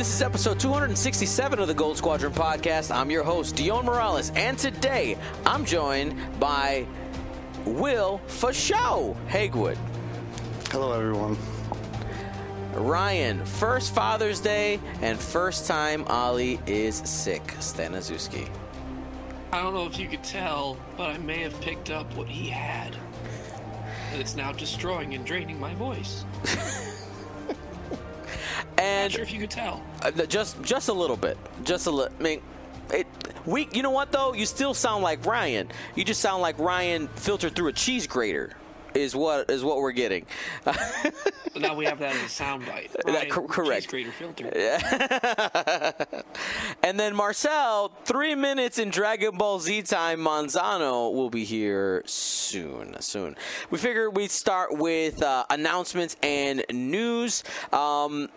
This is episode 267 of the Gold Squadron podcast. I'm your host, Dion Morales, and today I'm joined by Will Fashow Hagwood. Hello, everyone. Ryan, first Father's Day and first time Ollie is sick. Stanazuski. I don't know if you could tell, but I may have picked up what he had. And it's now destroying and draining my voice. And Not sure if you could tell. Uh, just just a little bit. Just a little. I mean, it. We. You know what though? You still sound like Ryan. You just sound like Ryan filtered through a cheese grater. Is what is what we're getting. Now we have that as a soundbite. That- Ryan, correct. cheese grater filter. and then Marcel, three minutes in Dragon Ball Z time. Manzano will be here soon. Soon. We figured we'd start with uh, announcements and news. Um,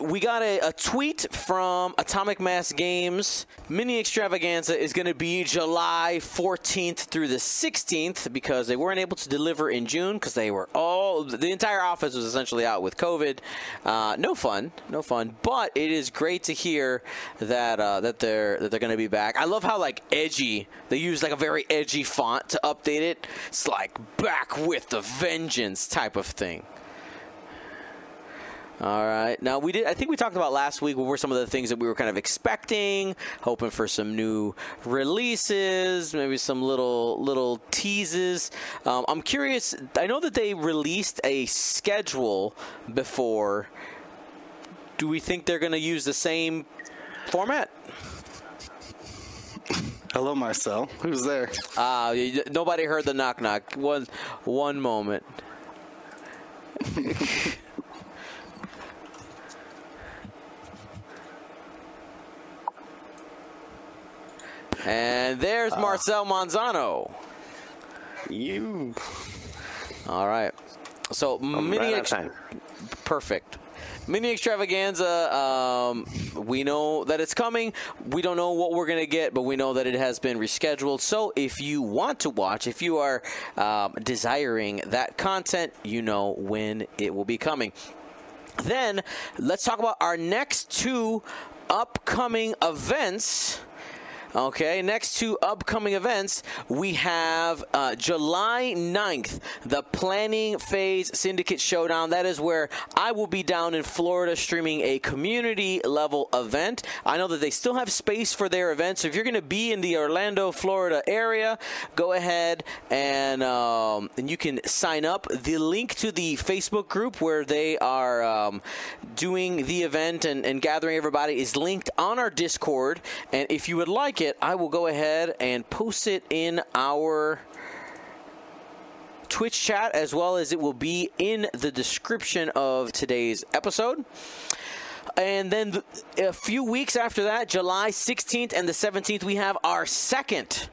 we got a, a tweet from Atomic Mass Games. Mini Extravaganza is going to be July 14th through the 16th because they weren't able to deliver in June because they were all the entire office was essentially out with COVID. Uh, no fun, no fun. But it is great to hear that uh, that they're that they're going to be back. I love how like edgy they use like a very edgy font to update it. It's like back with the vengeance type of thing. All right. Now we did. I think we talked about last week. What were some of the things that we were kind of expecting, hoping for some new releases, maybe some little little teases. Um, I'm curious. I know that they released a schedule before. Do we think they're going to use the same format? Hello, Marcel. Who's there? Uh, nobody heard the knock knock. One one moment. and there's Marcel Manzano. You. All right. So I'm mini right ex- perfect. Mini extravaganza. Um, we know that it's coming. We don't know what we're gonna get, but we know that it has been rescheduled. So if you want to watch, if you are um, desiring that content, you know when it will be coming. Then let's talk about our next two upcoming events. Okay, next to upcoming events, we have uh, July 9th, the Planning Phase Syndicate Showdown. That is where I will be down in Florida streaming a community level event. I know that they still have space for their event, so if you're going to be in the Orlando, Florida area, go ahead and, um, and you can sign up. The link to the Facebook group where they are um, doing the event and, and gathering everybody is linked on our Discord. And if you would like it, I will go ahead and post it in our Twitch chat as well as it will be in the description of today's episode. And then a few weeks after that, July 16th and the 17th, we have our second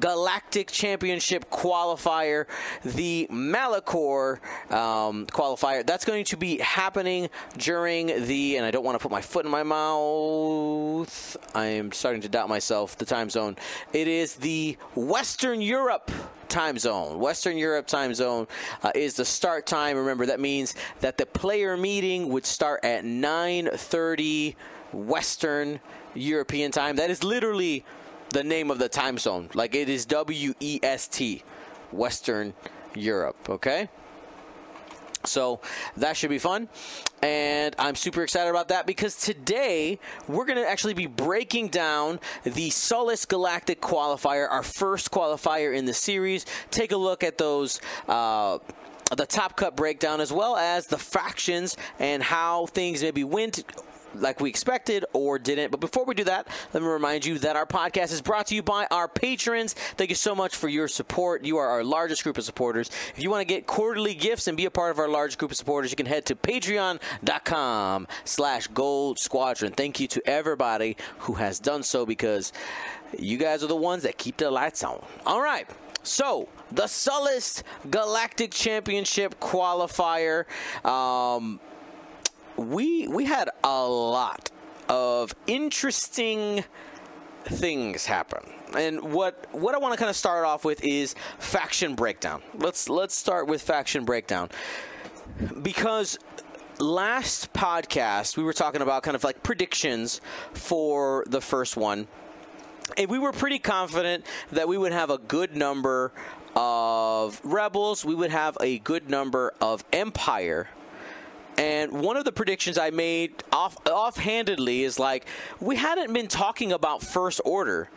Galactic Championship qualifier, the Malachor um, qualifier. That's going to be happening during the, and I don't want to put my foot in my mouth. I am starting to doubt myself, the time zone. It is the Western Europe time zone. Western Europe time zone uh, is the start time. Remember, that means that the player meeting would start at 9.30 Western European time. That is literally the name of the time zone. Like it is W E S T, Western Europe. Okay. So that should be fun. And I'm super excited about that because today we're going to actually be breaking down the Solus Galactic qualifier, our first qualifier in the series. Take a look at those. Uh, the top cut breakdown as well as the factions and how things maybe went like we expected or didn't. But before we do that, let me remind you that our podcast is brought to you by our patrons. Thank you so much for your support. You are our largest group of supporters. If you want to get quarterly gifts and be a part of our large group of supporters, you can head to patreon.com slash gold squadron. Thank you to everybody who has done so because you guys are the ones that keep the lights on. All right. So, the Solace Galactic Championship qualifier. Um, we we had a lot of interesting things happen. And what what I want to kind of start off with is faction breakdown. Let's let's start with faction breakdown. Because last podcast we were talking about kind of like predictions for the first one. And we were pretty confident that we would have a good number of rebels, we would have a good number of empire. And one of the predictions I made off offhandedly is like we hadn't been talking about first order.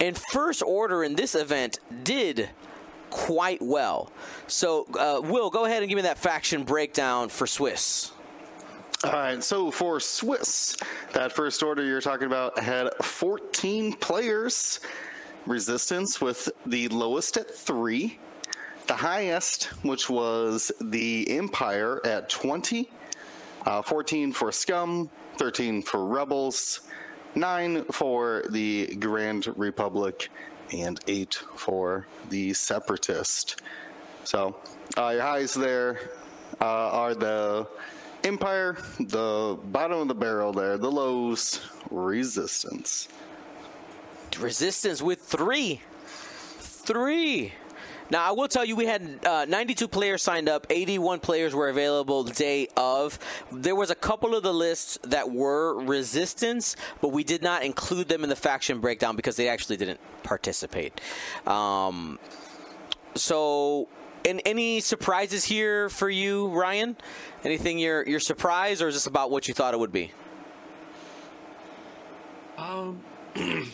And first order in this event did quite well. So, uh, Will, go ahead and give me that faction breakdown for Swiss. All right, so for Swiss, that first order you're talking about had 14 players. Resistance with the lowest at three, the highest, which was the Empire at 20, uh, 14 for Scum, 13 for Rebels, 9 for the Grand Republic, and 8 for the Separatist. So, uh, your highs there uh, are the Empire, the bottom of the barrel there, the lows, Resistance. Resistance with three. Three. Now, I will tell you, we had uh, 92 players signed up. 81 players were available day of. There was a couple of the lists that were resistance, but we did not include them in the faction breakdown because they actually didn't participate. Um, so, and any surprises here for you, Ryan? Anything you're you're surprised, or is this about what you thought it would be? Um,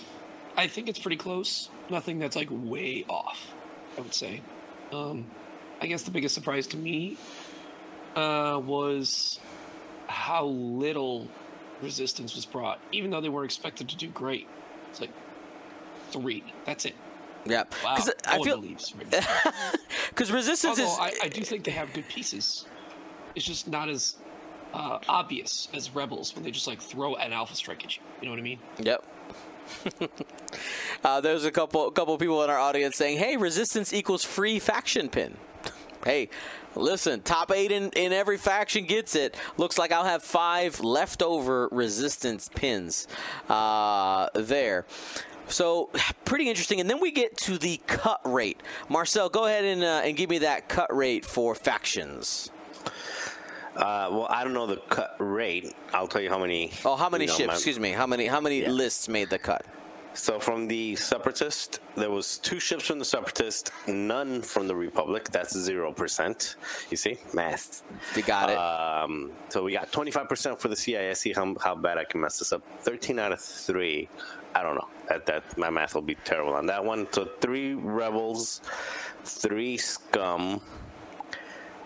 I think it's pretty close. Nothing that's like way off. I would say. Um, I guess the biggest surprise to me uh, was how little resistance was brought, even though they were expected to do great. It's like three. That's it. Yeah, Wow. No I feel because resistance Although is I, I do think they have good pieces. It's just not as uh, obvious as rebels when they just like throw an alpha strike at you. You know what I mean? Yep. uh, there's a couple couple people in our audience saying, "Hey, resistance equals free faction pin." hey, listen, top eight in, in every faction gets it. Looks like I'll have five leftover resistance pins uh, there. So pretty interesting. And then we get to the cut rate. Marcel, go ahead and uh, and give me that cut rate for factions. Uh, well, I don't know the cut rate. I'll tell you how many. Oh, how many you know, ships? my- Excuse me. How many how many Yeah. lists made the cut? So from the Separatist, there was two ships from the Separatist, none from the Republic. That's zero percent. You see, math. You got it. Um, so we got 25% for the CIS. See how, how bad I can mess this up. 13 out of three. I don't know. That that my math will be terrible on that one. So three rebels, three scum,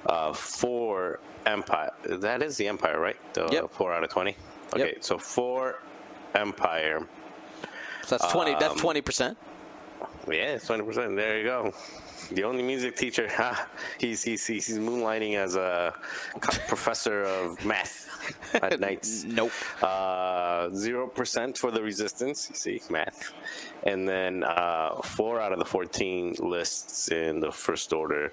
uh, four empire. That is the empire, right? The Yep. Four out of 20. Okay, so four empire. So that's twenty. that's um, twenty percent. Yeah, twenty percent. There you go. The only music teacher, ha, he's he's he's he's moonlighting as a professor of math at nights. Nope. Uh, Zero percent for the resistance. You see, math, and then uh, four out of the fourteen lists in the first order.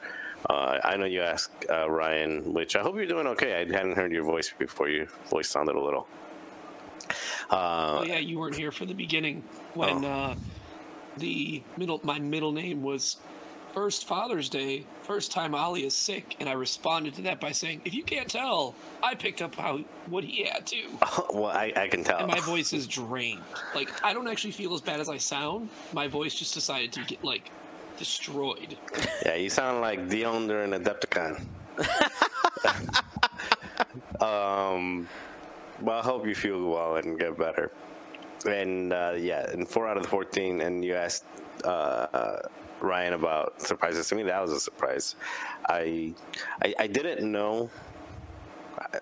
Uh, I know you asked uh, Ryan, which I hope you're doing okay. I hadn't heard your voice before. Your voice sounded a little. Uh, Oh yeah, you weren't here for the beginning when Oh. uh, the middle my middle name was first Father's Day, first time Ollie is sick, and I responded to that by saying, "If you can't tell, I picked up how what he had too." well, I, I can tell. And my voice is drained. Like I don't actually feel as bad as I sound. My voice just decided to get like destroyed. Yeah, you sound like Dion during Adepticon. um, well, I hope you feel well and get better. And uh, yeah, and four out of the fourteen. And you asked uh, uh, Ryan about surprises. To me, that was a surprise. I I, I didn't know uh,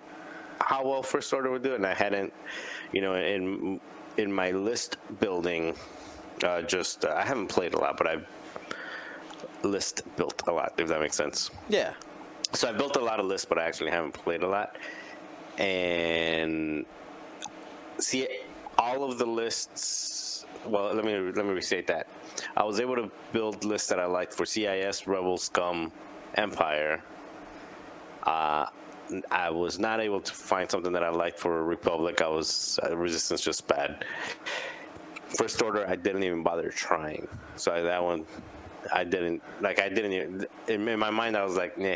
how well First Order would do and I hadn't, you know, in in my list building. Uh, just uh, I haven't played a lot, but I've list built a lot, if that makes sense. Yeah. So I built a lot of lists, but I actually haven't played a lot. And see, all of the lists. Well, let me let me restate that. I was able to build lists that I liked for CIS, Rebel, Scum, Empire. Uh, I was not able to find something that I liked for Republic. I was uh, Resistance just bad. First Order, I didn't even bother trying. So I, that one, I didn't like. I didn't. Even, in, my mind, I was like, nah.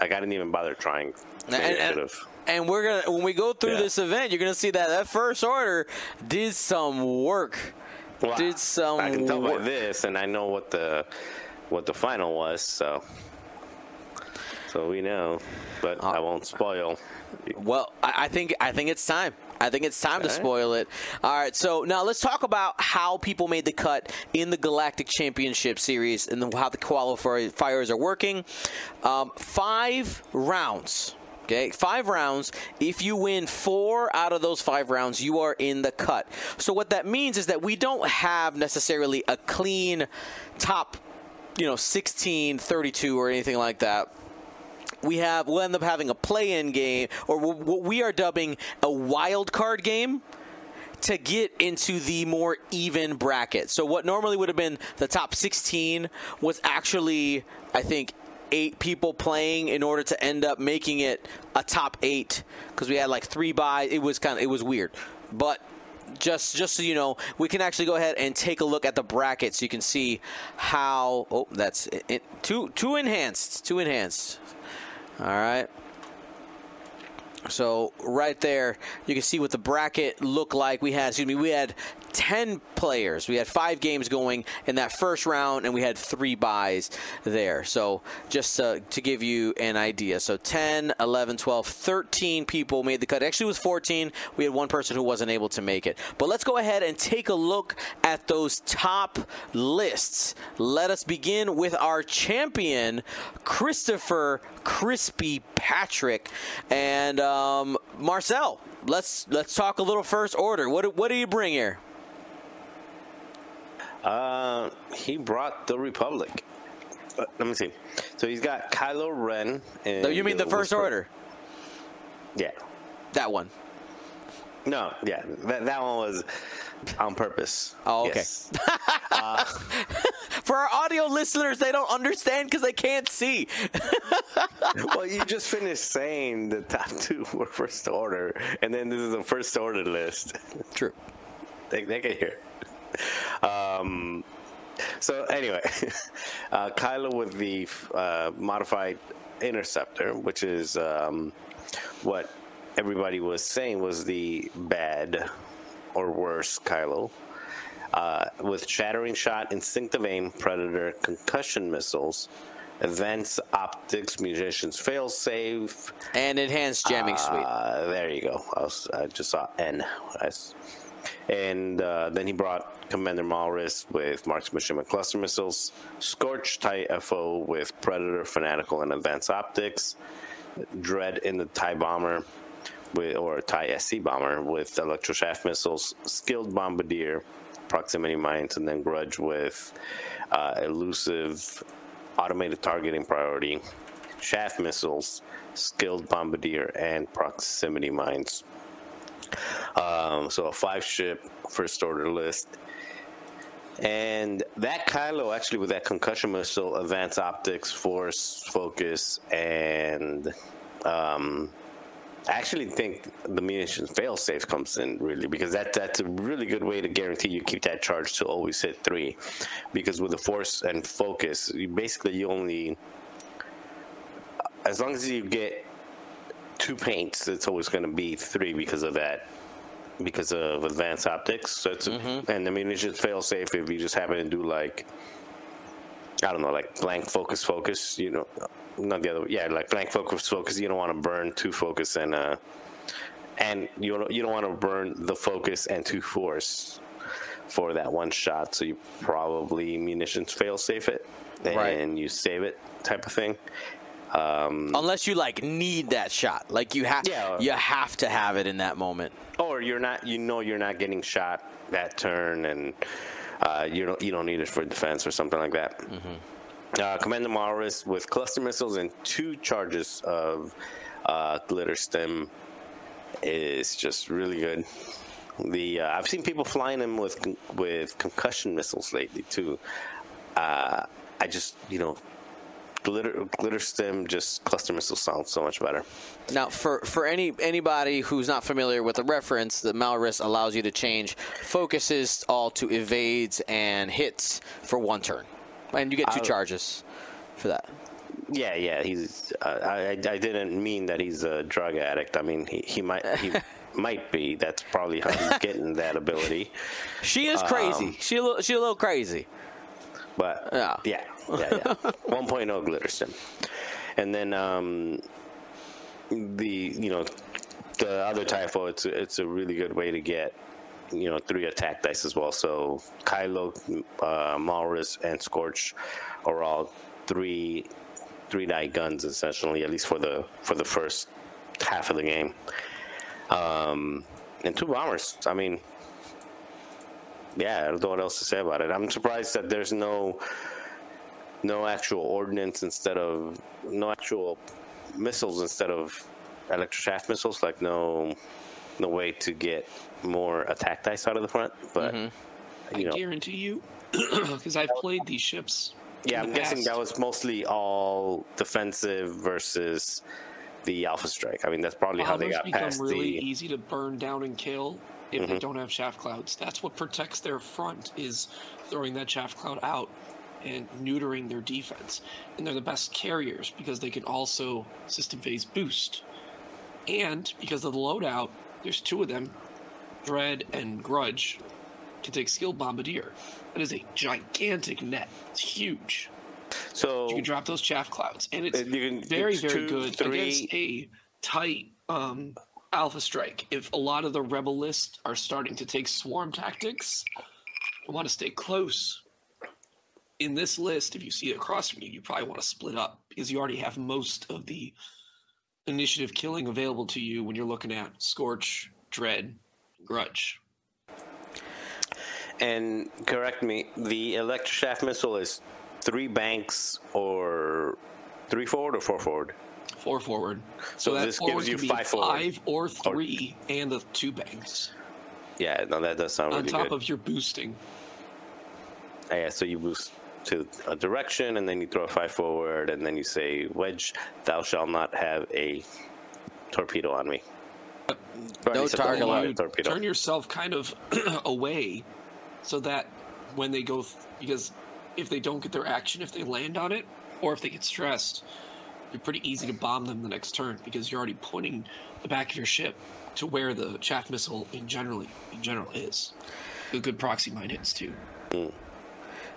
Like I didn't even bother trying. Maybe And- I and- we're gonna when we go through Yeah. this event, you're gonna see that that first order did some work. Well, did some I can tell by this, and I know what the what the final was. So, so we know, but Uh, I won't spoil. Well, I, I think I think it's time. I think it's time to spoil it. All right, so now let's talk about how people made the cut in the Galactic Championship Series and how the qualifiers are working. Um, five rounds. Okay, five rounds. If you win four out of those five rounds, you are in the cut. So what that means is that we don't have necessarily a clean top, you know, 16, 32 or anything like that we have we'll end up having a play-in game or what we are dubbing a wild card game to get into the more even bracket. So what normally would have been the top 16 was actually I think eight people playing in order to end up making it a top 8 because we had like 3 by It was kind of it was weird. But just just so you know, we can actually go ahead and take a look at the bracket so you can see how oh that's it, it, two two enhanced, two enhanced. All right. So right there, you can see what the bracket looked like. We had, excuse me, we had 10 players. We had five games going in that first round, and we had three buys there. So just uh, to give you an idea. So 10, 11, 12, 13 people made the cut. Actually, it was 14. We had one person who wasn't able to make it. But let's go ahead and take a look at those top lists. Let us begin with our champion, Christopher Crispy Patrick. And um, Marcel, let's let's talk a little first order. What what do you bring here? Uh, he brought the Republic. Uh, let me see. So he's got Kylo Ren. And No, you mean the first Whisper- order? Yeah. That one. No, yeah, that, that one was on purpose. Oh, okay. Yes. For our audio listeners, they don't understand because they can't see. well, you just finished saying the top two were first order, and then this is a first order list. True. they, they can hear. Um, so anyway, uh, Kylo with the uh, modified interceptor, which is um, what everybody was saying was the bad or worse Kylo. Uh, with shattering shot, instinctive aim, predator, concussion missiles, advanced, optics, munitions, fail safe, And enhanced jamming suite. uh, there you go. I, was, I just saw N. I And uh, then he brought Commander Malarus with marksmanship and cluster missiles, Scorch TIE FO with Predator, Fanatical, and Advanced Optics, Dread in the TIE Bomber, with, or TIE SC Bomber with Electrochaff missiles, Skilled Bombardier, Proximity Mines, and then Grudge with uh, Elusive Automated Targeting Priority, Chaff Missiles, Skilled Bombardier, and Proximity Mines. Um, so a five ship first order list. And that Kylo actually with that concussion missile, advanced optics, force, focus, and um, I actually think the munitions fail safe comes in really because that that's a really good way to guarantee you keep that charge to always hit three. Because with the force and focus, you basically you only as long as you get two paints, it's always going to be three because of that, because of advanced optics. So it's and I mean it's just fail safe if you just happen to do like I don't know, like blank focus focus. You know, not the other. Yeah, like blank focus focus. You don't want to burn two focus and uh, and you don't you don't want to burn the focus and two force for that one shot. So you probably munitions fail safe it and Right. you save it type of thing. Unless you like need that shot, like you have, Yeah. you have to have it in that moment. or you're not you know you're not getting shot that turn and uh, you don't you don't need it for defense or something like that. Uh, commander Malarus with cluster missiles and two charges of uh, glitter stim is just really good. The uh, I've seen people flying them with with concussion missiles lately too. Uh, I just you know glitter glitter stim just cluster missiles sound so much better Now, for, for any anybody who's not familiar with the reference, the Malarus allows you to change focuses all to evades and hits for one turn, and you get two Uh, charges for that. Yeah, yeah, he's. Uh, I, I I didn't mean that he's a drug addict. I mean he, he might he might be. That's probably how he's getting that ability. She is crazy. she a little, she a little crazy. But Yeah. yeah, yeah, yeah. 1.0 glitter stim, and then um, the you know the other typho. It's a, it's a really good way to get you know three attack dice as well. So Kylo, uh, Malarus, and Scorch are all three three die guns essentially, at least for the for the first half of the game. Um, and two bombers. I mean, yeah, I don't know what else to say about it. I'm surprised that there's no no actual ordnance instead of no actual missiles instead of electrochaff missiles. Like no no way to get more attack dice out of the front. But mm-hmm. I you know, guarantee you, because I've played these ships. yeah, in I'm the guessing past. that was mostly all defensive versus the Alpha Strike. I mean, that's probably how they Bombers got become past really the. Really easy to burn down and kill if they don't have chaff clouds. That's what protects their front is throwing that chaff cloud out and neutering their defense. And they're the best carriers because they can also system phase boost. And because of the loadout, there's two of them, Dread and Grudge, can take skilled bombardier. That is a gigantic net. It's huge. So You can drop those chaff clouds, and it's can- very, it's very two, good three- against a tight um, alpha strike. If a lot of the rebel lists are starting to take swarm tactics, I want to stay close. In this list, if you see it across from you, you probably want to split up because you already have most of the initiative killing available to you when you're looking at Scorch, Dread, Grudge. And correct me, the electrochaff missile is three banks or three forward or four forward. Four forward. So that this forward gives you five five or oh. three, and the two banks Yeah, no, that does sound on really top good. of your boosting. Ah, yeah, so you boost to a direction, and then you throw a five forward, and then you say, "Wedge, thou shalt not have a torpedo on me." Or No target you torpedo. turn yourself kind of away so that when they go th- because if they don't get their action if they land on it or if they get stressed you're pretty easy to bomb them the next turn because you're already pointing the back of your ship to where the chaff missile in generally in general is. A good proxy mine hits too. Mm.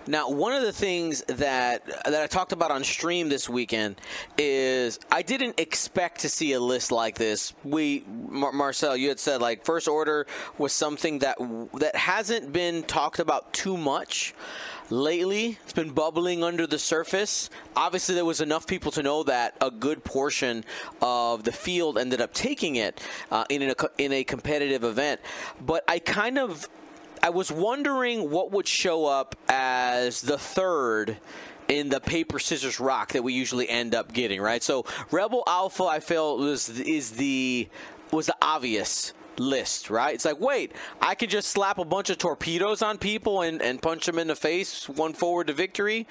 Now, one of the things that that I talked about on stream this weekend is I didn't expect to see a list like this. We, Mar- Marcel, you had said like First Order was something that that hasn't been talked about too much lately. It's been bubbling under the surface. Obviously, there was enough people to know that a good portion of the field ended up taking it uh, in a in a competitive event. But I kind of I was wondering what would show up as the third in the paper scissors rock that we usually end up getting, right? So Rebel Alpha, I felt was is the was the obvious list, right? It's like, wait, I could just slap a bunch of torpedoes on people and, and punch them in the face, one forward to victory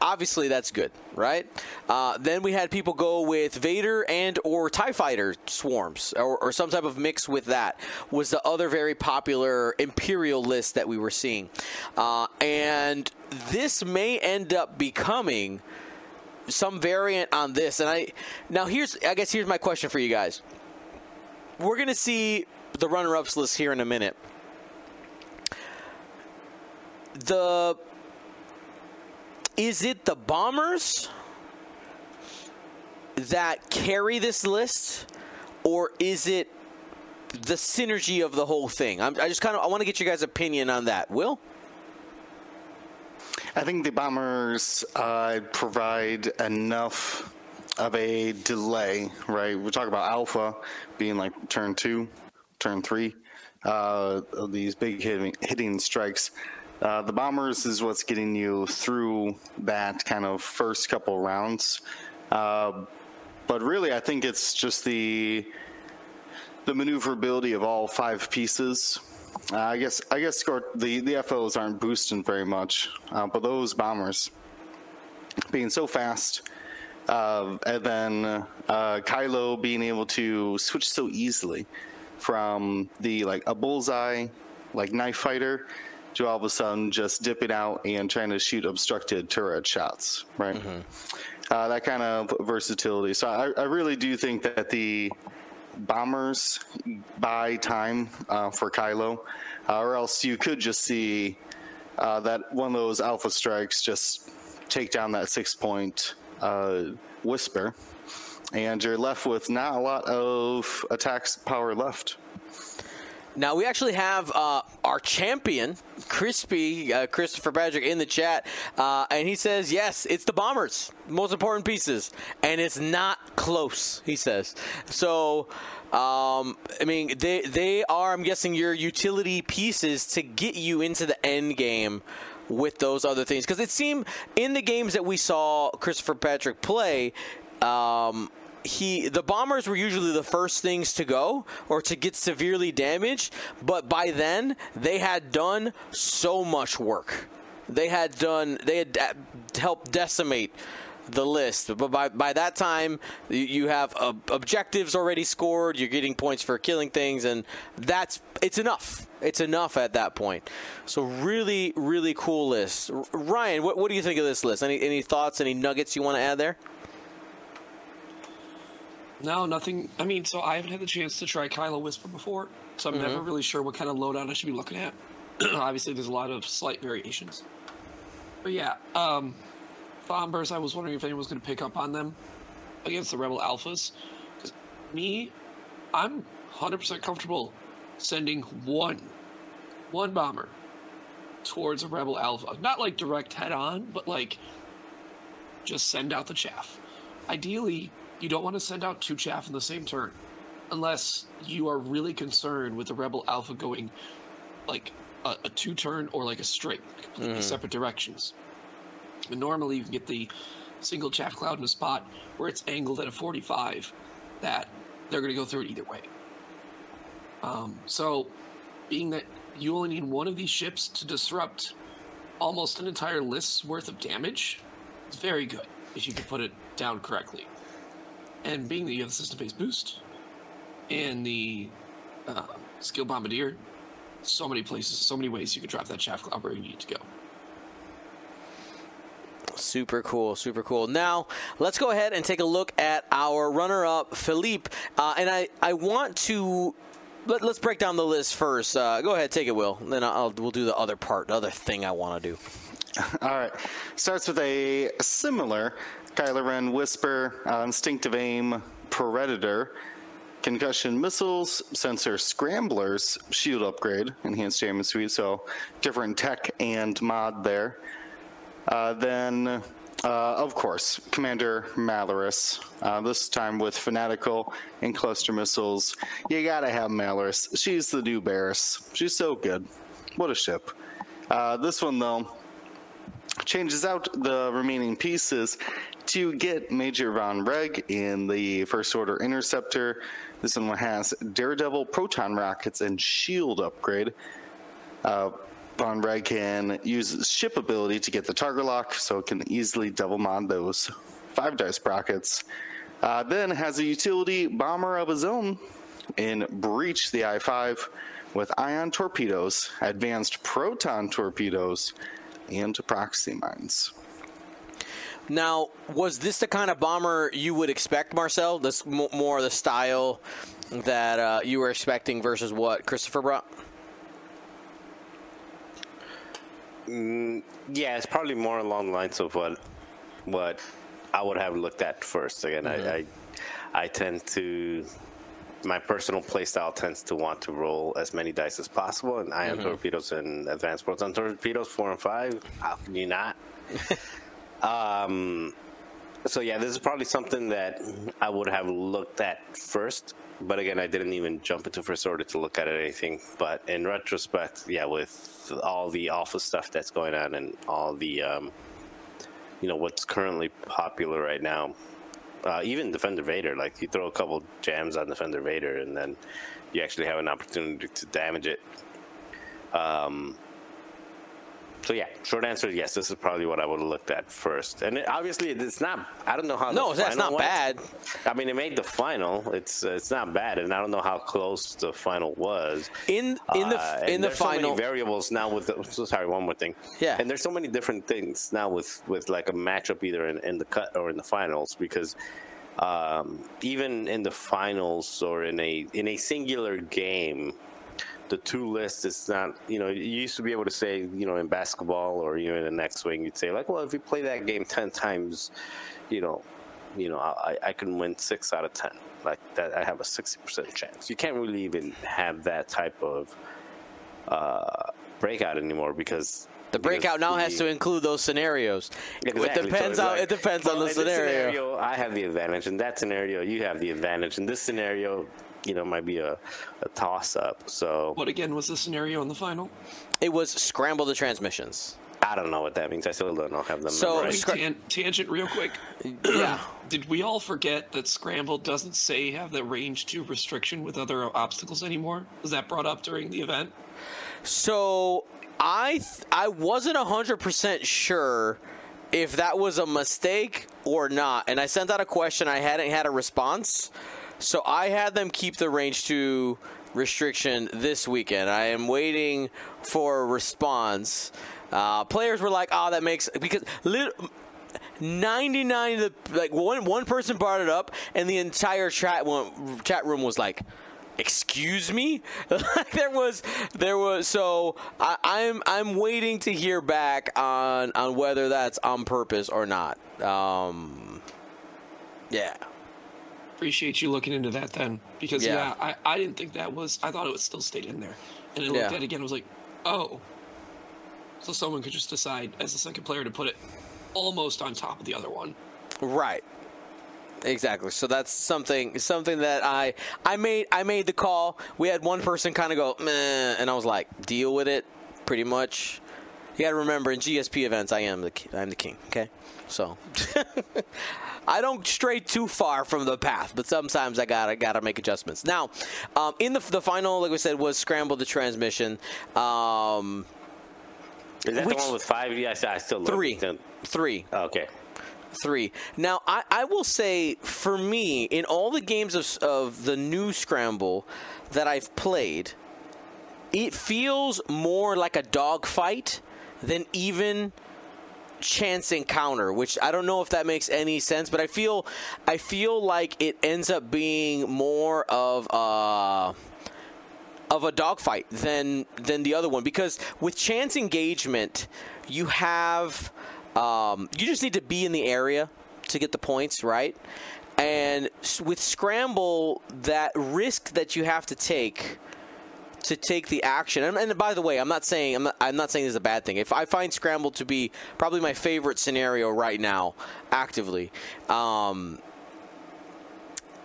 obviously that's good, right? Uh, then we had people go with Vader and or Tie Fighter swarms, or, or some type of mix with that. Was the other very popular Imperial list that we were seeing, uh, and this may end up becoming some variant on this. And I now here's I guess here's my question for you guys. We're gonna see the runner-ups list here in a minute. The is it the bombers that carry this list or is it the synergy of the whole thing? I'm, i just kind of i want to get you guys opinion on that. Will? I think the bombers uh, provide enough of a delay, right? We talk about alpha being like turn two, turn three, uh, of these big hitting, hitting strikes. Uh, the bombers is what's getting you through that kind of first couple rounds. Uh, but really, I think it's just the the maneuverability of all five pieces. Uh, I guess I guess the the FOs aren't boosting very much, uh, but those bombers being so fast, uh, and then uh, Kylo being able to switch so easily from the like a bullseye like knife fighter to all of a sudden just dipping out and trying to shoot obstructed turret shots, right? uh, that kind of versatility. So I, I really do think that the bombers buy time uh, for Kylo, uh, or else you could just see uh, that one of those alpha strikes just take down that six point uh, whisper, and you're left with not a lot of attacks power left. Now we actually have uh, our champion, Crispy uh, Christopher Patrick, in the chat, uh, and he says, "Yes, it's the bombers, most important pieces, and it's not close." He says. So, um, I mean, they they are, I'm guessing, your utility pieces to get you into the end game with those other things, because it seemed in the games that we saw Christopher Patrick play. Um, he the bombers were usually the first things to go or to get severely damaged but by then they had done so much work they had done they had uh, helped decimate the list but by, by that time you- you have uh, objectives already scored you're getting points for killing things and that's it's enough it's enough at that point so really really cool list R- ryan what, what do you think of this list any, any thoughts any nuggets you want to add there No, nothing. I mean, so I haven't had the chance to try Kylo Whisper before, so I'm never really sure what kind of loadout I should be looking at. Obviously, there's a lot of slight variations. But yeah, um, Bombers, I was wondering if anyone was going to pick up on them against the Rebel Alphas. 'Cause me, I'm 100% comfortable sending one, one bomber towards a Rebel Alpha. Not like direct head on, but like just send out the chaff. Ideally, you don't want to send out two chaff in the same turn, unless you are really concerned with the Rebel Alpha going like a, a two turn or like a straight, completely mm. separate directions. And normally, you can get the single chaff cloud in a spot where it's angled at a 45 that they're going to go through it either way. Um, so, being that you only need one of these ships to disrupt almost an entire list's worth of damage, it's very good if you can put it down correctly. And being that you have the system based boost and the uh, skill bombardier, so many places, so many ways you could drop that chaff cloud where you need to go. Super cool, super cool. Now, let's go ahead and take a look at our runner up, Philippe. Uh, and I, I want to. Let, let's break down the list first. Uh, go ahead, take it, Will. Then I'll, we'll do the other part, the other thing I want to do. All right. Starts with a similar Kylo Ren Whisper, uh, Instinctive Aim, Predator, Concussion Missiles, Sensor Scramblers, Shield Upgrade, Enhanced Damage Suite, so different tech and mod there. Uh, then, uh, of course, Commander Malarus, uh, this time with Fanatical and Cluster Missiles. You gotta have Malarus. She's the new Barris. She's so good. What a ship. Uh, this one, though, changes out the remaining pieces to get Major Vonreg in the First Order Interceptor. This one has Daredevil proton rockets and shield upgrade. Von can use ship ability to get the target lock, so it can easily double mod those five dice rockets. Uh, then has a utility bomber of his own in Breach the I 5 with ion torpedoes, advanced proton torpedoes, and proxy mines. Now, was this the kind of bomber you would expect, Marcel? This mo- more the style that uh, you were expecting versus what Christopher brought? Mm, yeah, it's probably more along the lines of what what I would have looked at first. Again, I, mm-hmm. I I tend to my personal playstyle tends to want to roll as many dice as possible, and ion mm-hmm. torpedoes and advanced proton torpedoes four and five. How can you not? um, so yeah, this is probably something that I would have looked at first. But again, I didn't even jump into first order to look at it anything. But in retrospect, yeah, with all the alpha stuff that's going on and all the, um, you know, what's currently popular right now, uh, even Defender Vader, like you throw a couple jams on Defender Vader and then you actually have an opportunity to damage it. Um, so yeah, short answer is yes. This is probably what I would have looked at first. And it, obviously, it's not. I don't know how. No, that's not went. bad. I mean, it made the final. It's uh, it's not bad, and I don't know how close the final was. In in the Uh, in the there's so final, many variables now with. The, so sorry, one more thing. Yeah. And there's so many different things now with with like a matchup either in, in the cut or in the finals because um, even in the finals or in a in a singular game, the two lists is not you know you used to be able to say you know in basketball or you know in the next swing you'd say like well if you play that game ten times, you know, you know I I can win six out of ten like that I have a sixty percent chance. You can't really even have that type of uh, breakout anymore because the breakout now has to include those scenarios. Exactly. It depends So on like, it depends on the in this scenario. I have the advantage. In that scenario, you have the advantage. In this scenario, you know, might be a, a toss up. So What again was the scenario in the final? It was scramble the transmissions. I don't know what that means. I still don't know have them So- memorized. Scra- Tan- tangent, real quick. Yeah. Did we all forget that Scramble doesn't say have the range two restriction with other obstacles anymore? Was that brought up during the event? So I th- I wasn't hundred percent sure if that was a mistake or not, and I sent out a question. I hadn't had a response, so I had them keep the range two restriction this weekend. I am waiting for a response. Uh, players were like, "Oh, that makes because." Lit- 99 of the like one one person brought it up and the entire chat chat room was like excuse me there was there was so I, i'm i'm waiting to hear back on on whether that's on purpose or not um yeah Appreciate you looking into that then. Because, yeah, Yeah. I, I didn't think that was, I thought it was still stayed in there. And I looked Yeah. at it again, I was like, oh. So someone could just decide as the second player to put it almost on top of the other one. right exactly so that's something something that i i made i made the call we had one person kind of go Meh, and i was like deal with it pretty much you got to remember in gsp events i am the i'm the king okay so I don't stray too far from the path, but sometimes I gotta gotta make adjustments. Now, um, in the the final, like we said, was scramble the transmission. Um, Is that which- the one with five? Yes, I still love three, it. three, Okay. three. Now, I, I will say, for me, in all the games of of the new scramble that I've played, it feels more like a dogfight than even chance encounter which i don't know if that makes any sense but i feel i feel like it ends up being more of a of a dogfight than than the other one. Because with chance engagement you have um, you just need to be in the area to get the points right? And with scramble that risk that you have to take to take the action. And, and by the way, I'm not saying I'm not, I'm not saying this is a bad thing. If I find scramble to be probably my favorite scenario right now, actively. Um,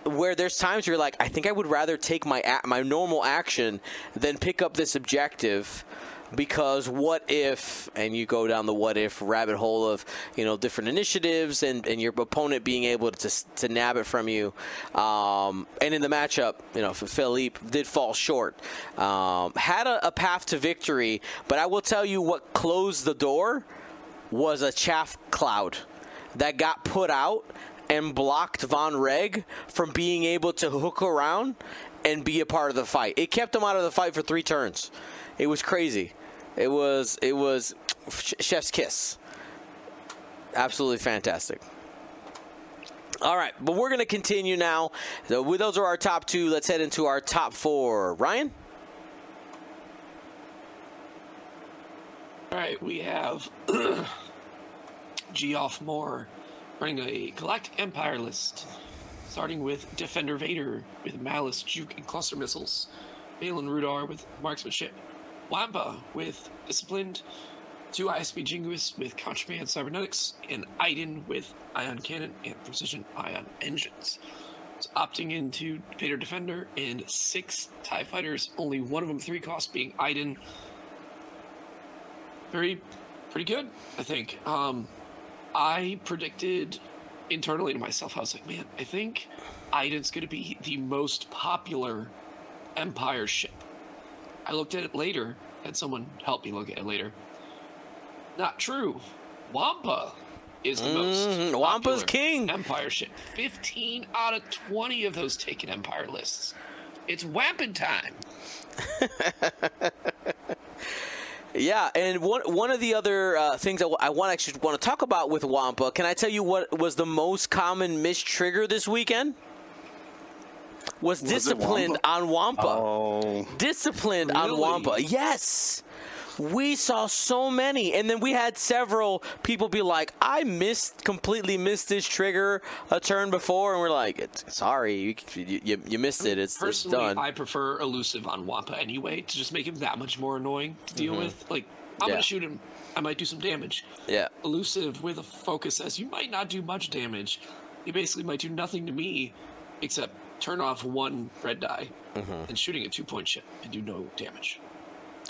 where there's times where you're like, I think I would rather take my a- my normal action than pick up this objective because what if and you go down the what if rabbit hole of you know different initiatives and, and your opponent being able to to nab it from you um, and in the matchup you know Philippe did fall short um, had a, a path to victory but I will tell you what closed the door was a chaff cloud that got put out and blocked Vonreg from being able to hook around and be a part of the fight. It kept him out of the fight for three turns. It was crazy. It was it was chef's kiss. Absolutely fantastic. All right, but we're going to continue now. So those are our top two. Let's head into our top four. Ryan? All right, we have Geoff Moore running a Galactic Empire list, starting with Defender Vader with Malice, Juke, and Cluster Missiles, Valen Rudor with Marksmanship, Wampa with Disciplined, two ISP Jinguis with Contraband Cybernetics, and Iden with Ion Cannon and Precision Ion Engines. So opting into Vader Defender and six TIE Fighters, only one of them three cost being Iden very pretty good, I think. Um, I predicted internally to myself, I was like, man, I think Iden's going to be the most popular Empire ship. I looked at it later, had someone help me look at it later. Not true. Wampa is the most. Mhm, Wampa's king. Empire ship. 15 out of 20 of those taken Empire lists. It's Wampin time. Yeah, and one one of the other uh, things I, w- I want actually want to talk about with Wampa. Can I tell you what was the most common miss trigger this weekend? Was, it disciplined Wampa? on Wampa. Oh, Disciplined on Wampa. Yes. We saw so many, and then we had several people be like, "I missed, completely missed this trigger a turn before," and we're like, "Sorry, you, you you missed it. It's, it's done." I prefer elusive on Wampa anyway to just make him that much more annoying to deal mm-hmm. with. Like, I'm Yeah. gonna shoot him. I might do some damage. yeah, Elusive with a focus as you might not do much damage. You basically might do nothing to me except turn off one red die and shooting a two point ship and do no damage.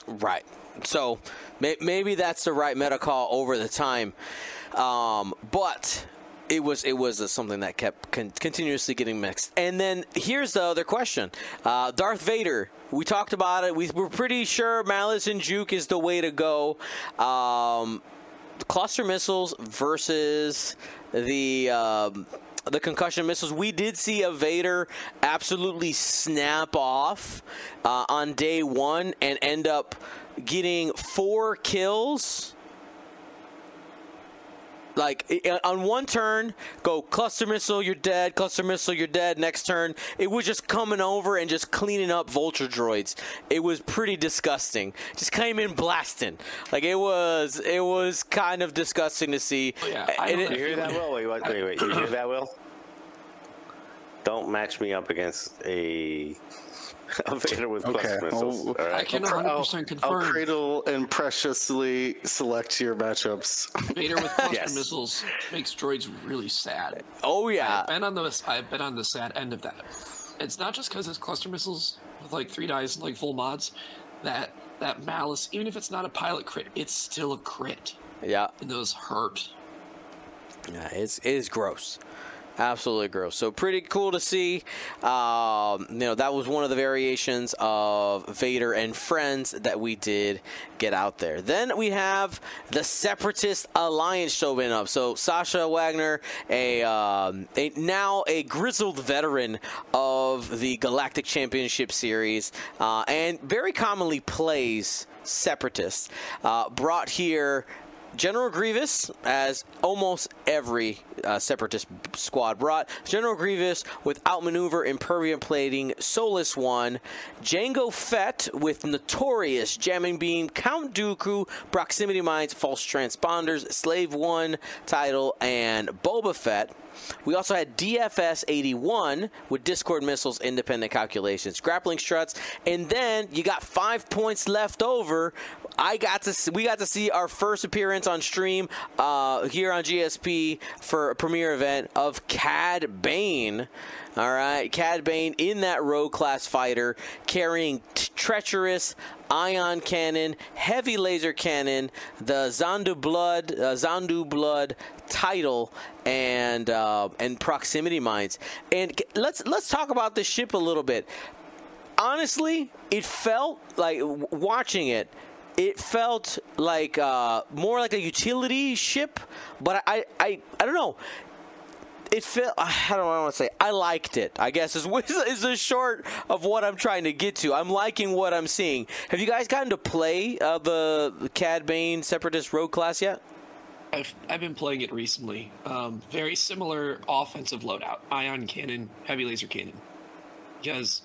Right. So may, maybe that's the right meta call over the time, um, but it was it was something that kept con- continuously getting mixed. And then here's the other question: uh, Darth Vader. We talked about it. We, we're pretty sure Malice and Juke is the way to go. Um, cluster missiles versus the um, the concussion missiles. We did see a Vader absolutely snap off uh, on day one and end up getting four kills. Like on one turn, go cluster missile, you're dead. Cluster missile, you're dead. Next turn, it was just coming over and just cleaning up vulture droids. It was pretty disgusting. Just came in blasting. Like it was, it was kind of disgusting to see. Oh, yeah, I And don't it- You hear that, Will? Wait, wait, wait, wait. You hear that, Will? Don't match me up against a, a Vader with Okay, cluster missiles. I'll- I right? can I'll, 100% I'll confirm cradle and preciously select your matchups. Vader with cluster Yes. missiles makes droids really sad. oh yeah, I've been on the I've been on the sad end of that. It's not just because it's cluster missiles with like three dice and like full mods. That that malice, even if it's not a pilot crit, it's still a crit, yeah. and those hurt. Yeah, it's it is gross. Absolutely gross. So pretty cool to see. Um, you know, that was one of the variations of Vader and Friends that we did get out there. Then we have the Separatist Alliance showing up. So Sasha Wagner, a, um, a now a grizzled veteran of the Galactic Championship Series, uh, and very commonly plays Separatists, uh, brought here General Grievous, as almost every uh, separatist squad brought, General Grievous with outmaneuver, impervium plating, Soulless One, Django Fett with notorious jamming beam, Count Dooku, proximity mines, false transponders, Slave One title, and Boba Fett. We also had DFS 81 with Discord missiles, independent calculations, grappling struts, and then you got five points left over. I got to see, we got to see our first appearance on stream uh, here on GSP for a premiere event of Cad Bane. All right, Cad Bane in that rogue class fighter carrying t- treacherous ion cannon, heavy laser cannon, the Xanadu Blood, uh, Xanadu Blood title, and uh, and proximity mines. And let's let's talk about this ship a little bit. Honestly, it felt like watching it. It felt like uh, more like a utility ship, but I, I, I don't know it felt I don't want to say I liked it. I guess is is the short of what I'm trying to get to. I'm liking what I'm seeing. Have you guys gotten to play uh, the Cad Bane Separatist Rogue class yet? I've I've been playing it recently. Um, very similar offensive loadout: ion cannon, heavy laser cannon. Because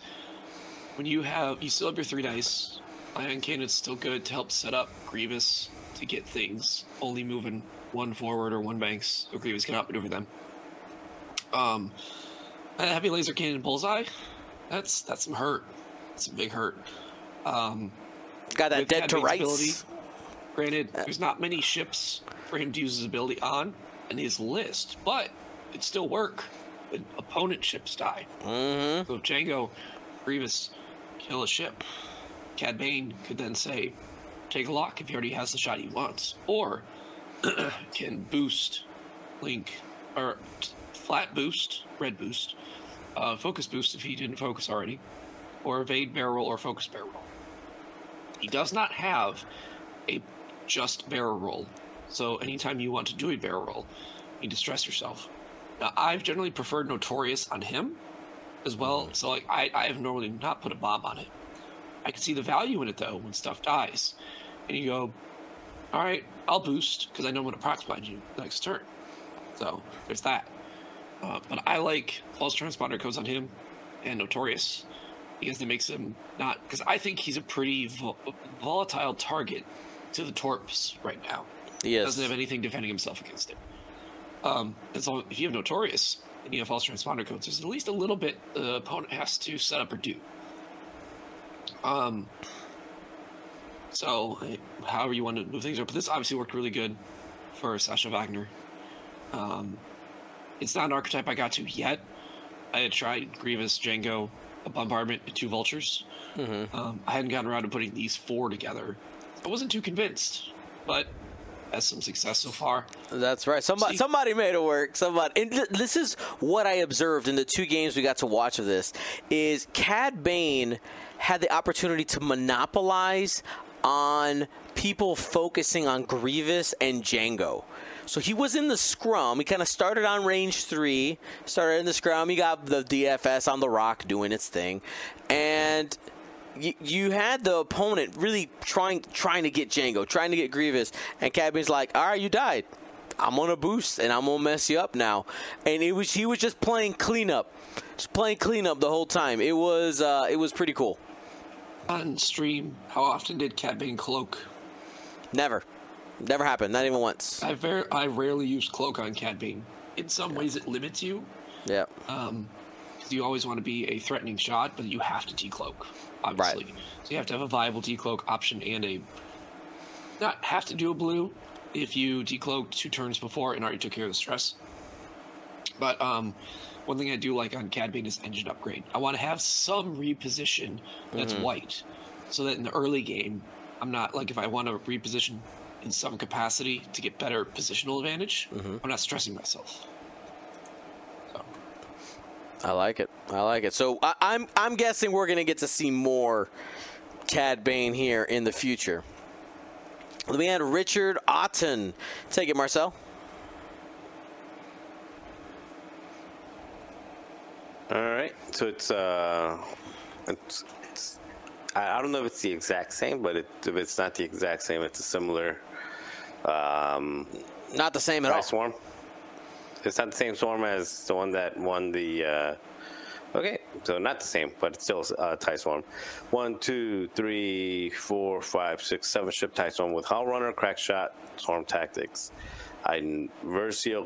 when you have you still have your three dice, ion cannon's still good to help set up Grievous to get things only moving one forward or one banks, so Grievous can outmaneuver them. Um, heavy laser cannon bullseye, that's that's some hurt. That's some big hurt. Um, Got that dead to rights. Granted, there's not many ships for him to use his ability on in his list, but it'd still work when opponent ships die. Mm-hmm. So if Django, Grievous kill a ship, Cad Bane could then say, take a lock if he already has the shot he wants, or can boost Link, or flat boost, red boost, uh, focus boost if he didn't focus already, or evade barrel or focus barrel. He does not have a just barrel roll So anytime you want to do a barrel roll, you need to stress yourself. Now, I've generally preferred Notorious on him as well. So like I, I have normally not put a bomb on it. I can see the value in it though when stuff dies, and you go, all right, I'll boost because I know I'm going to proc blind you next turn. So there's that. Uh, but I like false transponder codes on him and Notorious because it makes him not because I think he's a pretty vol- volatile target to the Torps right now. He is. Doesn't have anything defending himself against it. Um, and so if you have Notorious and you have false transponder codes, there's at least a little bit the opponent has to set up or do. Um, so however you want to move things up, but this obviously worked really good for Sasha Wagner. Um, it's not an archetype I got to yet. I had tried Grievous, Django, a bombardment, and two vultures. Um, I hadn't gotten around to putting these four together. I wasn't too convinced, but has some success so far. That's right. Somebody See- somebody made it work. Somebody. And th- this is what I observed in the two games we got to watch of this. Is Cad Bane had the opportunity to monopolize on people focusing on Grievous and Django. So he was in the scrum. He kind of started on range three, started in the scrum. He got the DFS on the rock doing its thing, and you, you had the opponent really trying trying to get Django, trying to get Grievous, and Cad Bane's like, "All right, you died. I'm on a boost and I'm gonna mess you up now." And it was he was just playing cleanup, just playing cleanup the whole time. It was uh, it was pretty cool. On stream, how often did Cad Bane cloak? Never, never happened. Not even once. I ver- I rarely use cloak on Cad Bane. In some ways, it limits you Yeah. um, you always want to be a threatening shot, but you have to decloak, obviously. So you have to have a viable decloak option and a not have to do a blue if you decloaked two turns before and already took care of the stress. But um, one thing I do like on Cad Bane is engine upgrade. I want to have some reposition that's white, so that in the early game, I'm not like if I want to reposition in some capacity to get better positional advantage, I'm not stressing myself. I like it. I like it. So I, I'm I'm guessing we're gonna get to see more Cad Bane here in the future. We had Richard Otten. Take it, Marcel. All right. So it's uh, it's, it's I, don't know if it's the exact same, but it, if it's not the exact same, it's a similar um, Not the same at all. Swarm. It's not the same swarm as the one that won the. Uh, okay, so not the same, but still uh, Tie Swarm. One, two, three, four, five, six, seven ship Tie Swarm with Howl Runner, Crack Shot, Swarm Tactics. I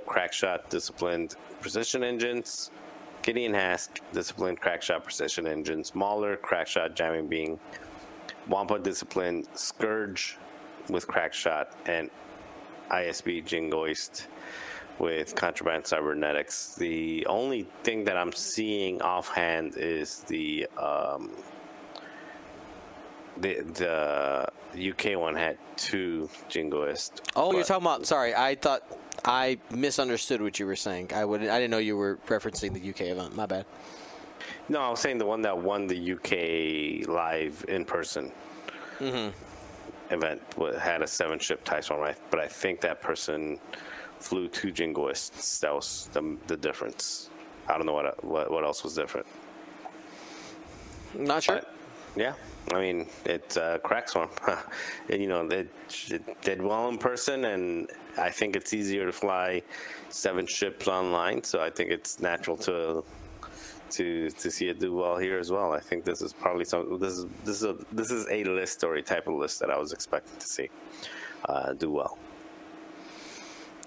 Crack Shot, Disciplined, Precision Engines, Gideon Hask, Disciplined, Crack Shot, Precision Engines, Mauler, Crack Shot, Jamming Beam, Wampa Disciplined, Scourge with Crack Shot, and ISB Jingoist with Contraband Cybernetics. The only thing that I'm seeing offhand is the um, the the UK one had two jingoists. Oh, you're talking about. Sorry, I thought I misunderstood what you were saying. I would. I didn't know you were referencing the UK event. My bad. No, I was saying the one that won the UK live in person event had a seven ship Tyson, right? But I think that person flew two Jingoists. That was the, the difference. I don't know what, what what else was different. Not sure. But yeah, I mean it uh, crack swarm. and, you know, it, it did well in person, and I think it's easier to fly seven ships online. So I think it's natural to to to see it do well here as well. I think this is probably some. This is this is a this is a list or a type of list that I was expecting to see uh, do well.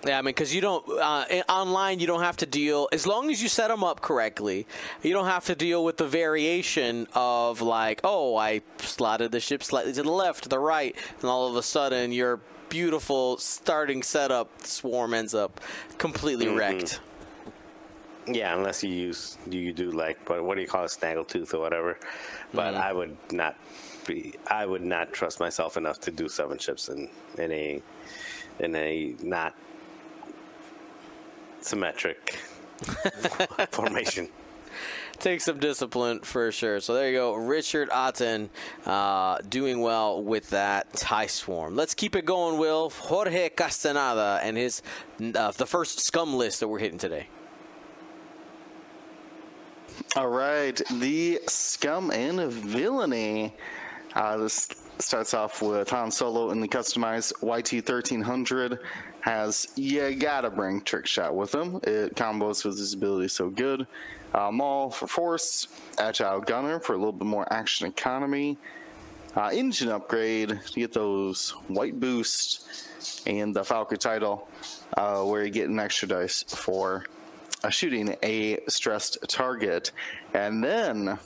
Yeah, I mean, because you don't uh, online, you don't have to deal as long as you set them up correctly. You don't have to deal with the variation of like, oh, I slotted the ship slightly to the left, to the right, and all of a sudden your beautiful starting setup swarm ends up completely wrecked. Yeah, unless you use you do like but what do you call it, snaggletooth or whatever. But I would not be. I would not trust myself enough to do seven ships in in a in a not symmetric formation. takes some discipline for sure. So there you go, Richard Otten, uh, doing well with that tie swarm. Let's keep it going, Will. Jorge Castaneda and his uh, the first scum list that we're hitting today. All right, the scum and villainy. Uh, this starts off with Han Solo in the customized YT 1300. Has you gotta bring trick shot with him. It combos with his ability so good. Uh, Maul for force, agile gunner for a little bit more action economy. Uh, engine upgrade to get those white boost and the Falcon title, uh, where you get an extra dice for uh, shooting a stressed target. And then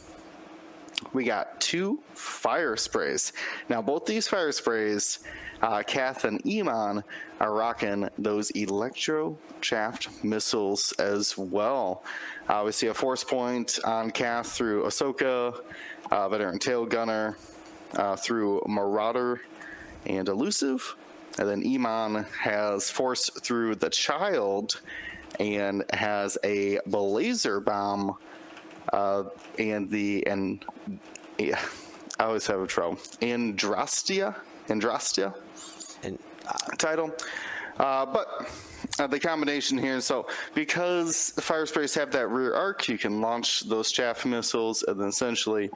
we got two fire sprays. Now, both these fire sprays, uh, Kath and Emon are rocking those electro chaffed missiles as well. Uh, we see a force point on Kath through Ahsoka, uh, veteran tail gunner uh, through Marauder and Elusive. And then Emon has force through the child and has a blazer bomb uh, and the and yeah, I always have a trouble. Andrastia, Andrastia And title. Uh, but uh, the combination here, so because the fire sprays have that rear arc, you can launch those chaff missiles and then essentially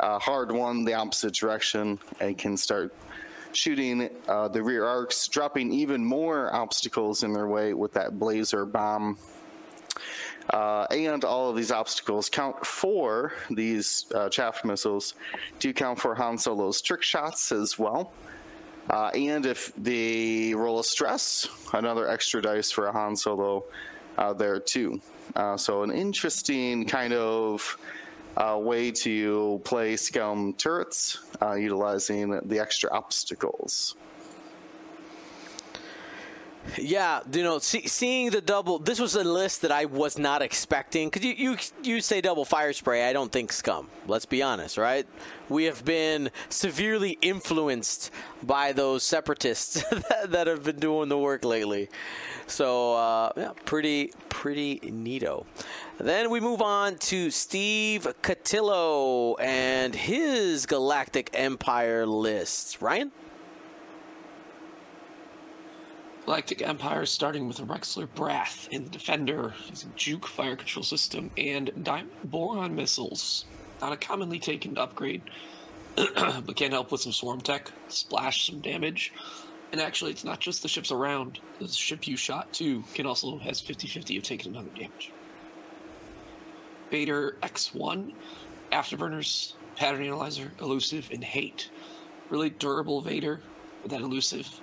uh, hard one the opposite direction and can start shooting uh, the rear arcs, dropping even more obstacles in their way with that blazer bomb. Uh, and all of these obstacles count for these uh, chaff missiles do count for Han Solo's trick shots as well. Uh, and if they roll a stress, another extra dice for a Han Solo uh, there too. Uh, so an interesting kind of uh, way to play Scum turrets, uh, utilizing the extra obstacles. Yeah, you know, see, seeing the double. This was a list that I was not expecting because you, you you say double fire spray. I don't think scum. Let's be honest, right? We have been severely influenced by those separatists that, that have been doing the work lately. So uh, yeah, pretty pretty neato. Then we move on to Steve Cotillo and his Galactic Empire lists. Ryan. Galactic Empire starting with a Rexler Brath in the Defender, using Juke fire control system and Diamond Boron missiles. Not a commonly taken upgrade, but can help with some swarm tech, splash some damage. And actually, it's not just the ships around. The ship you shot too can also has 50-50 of taking another damage. Vader X1, Afterburners, Pattern Analyzer, Elusive, and Hate. Really durable Vader with that elusive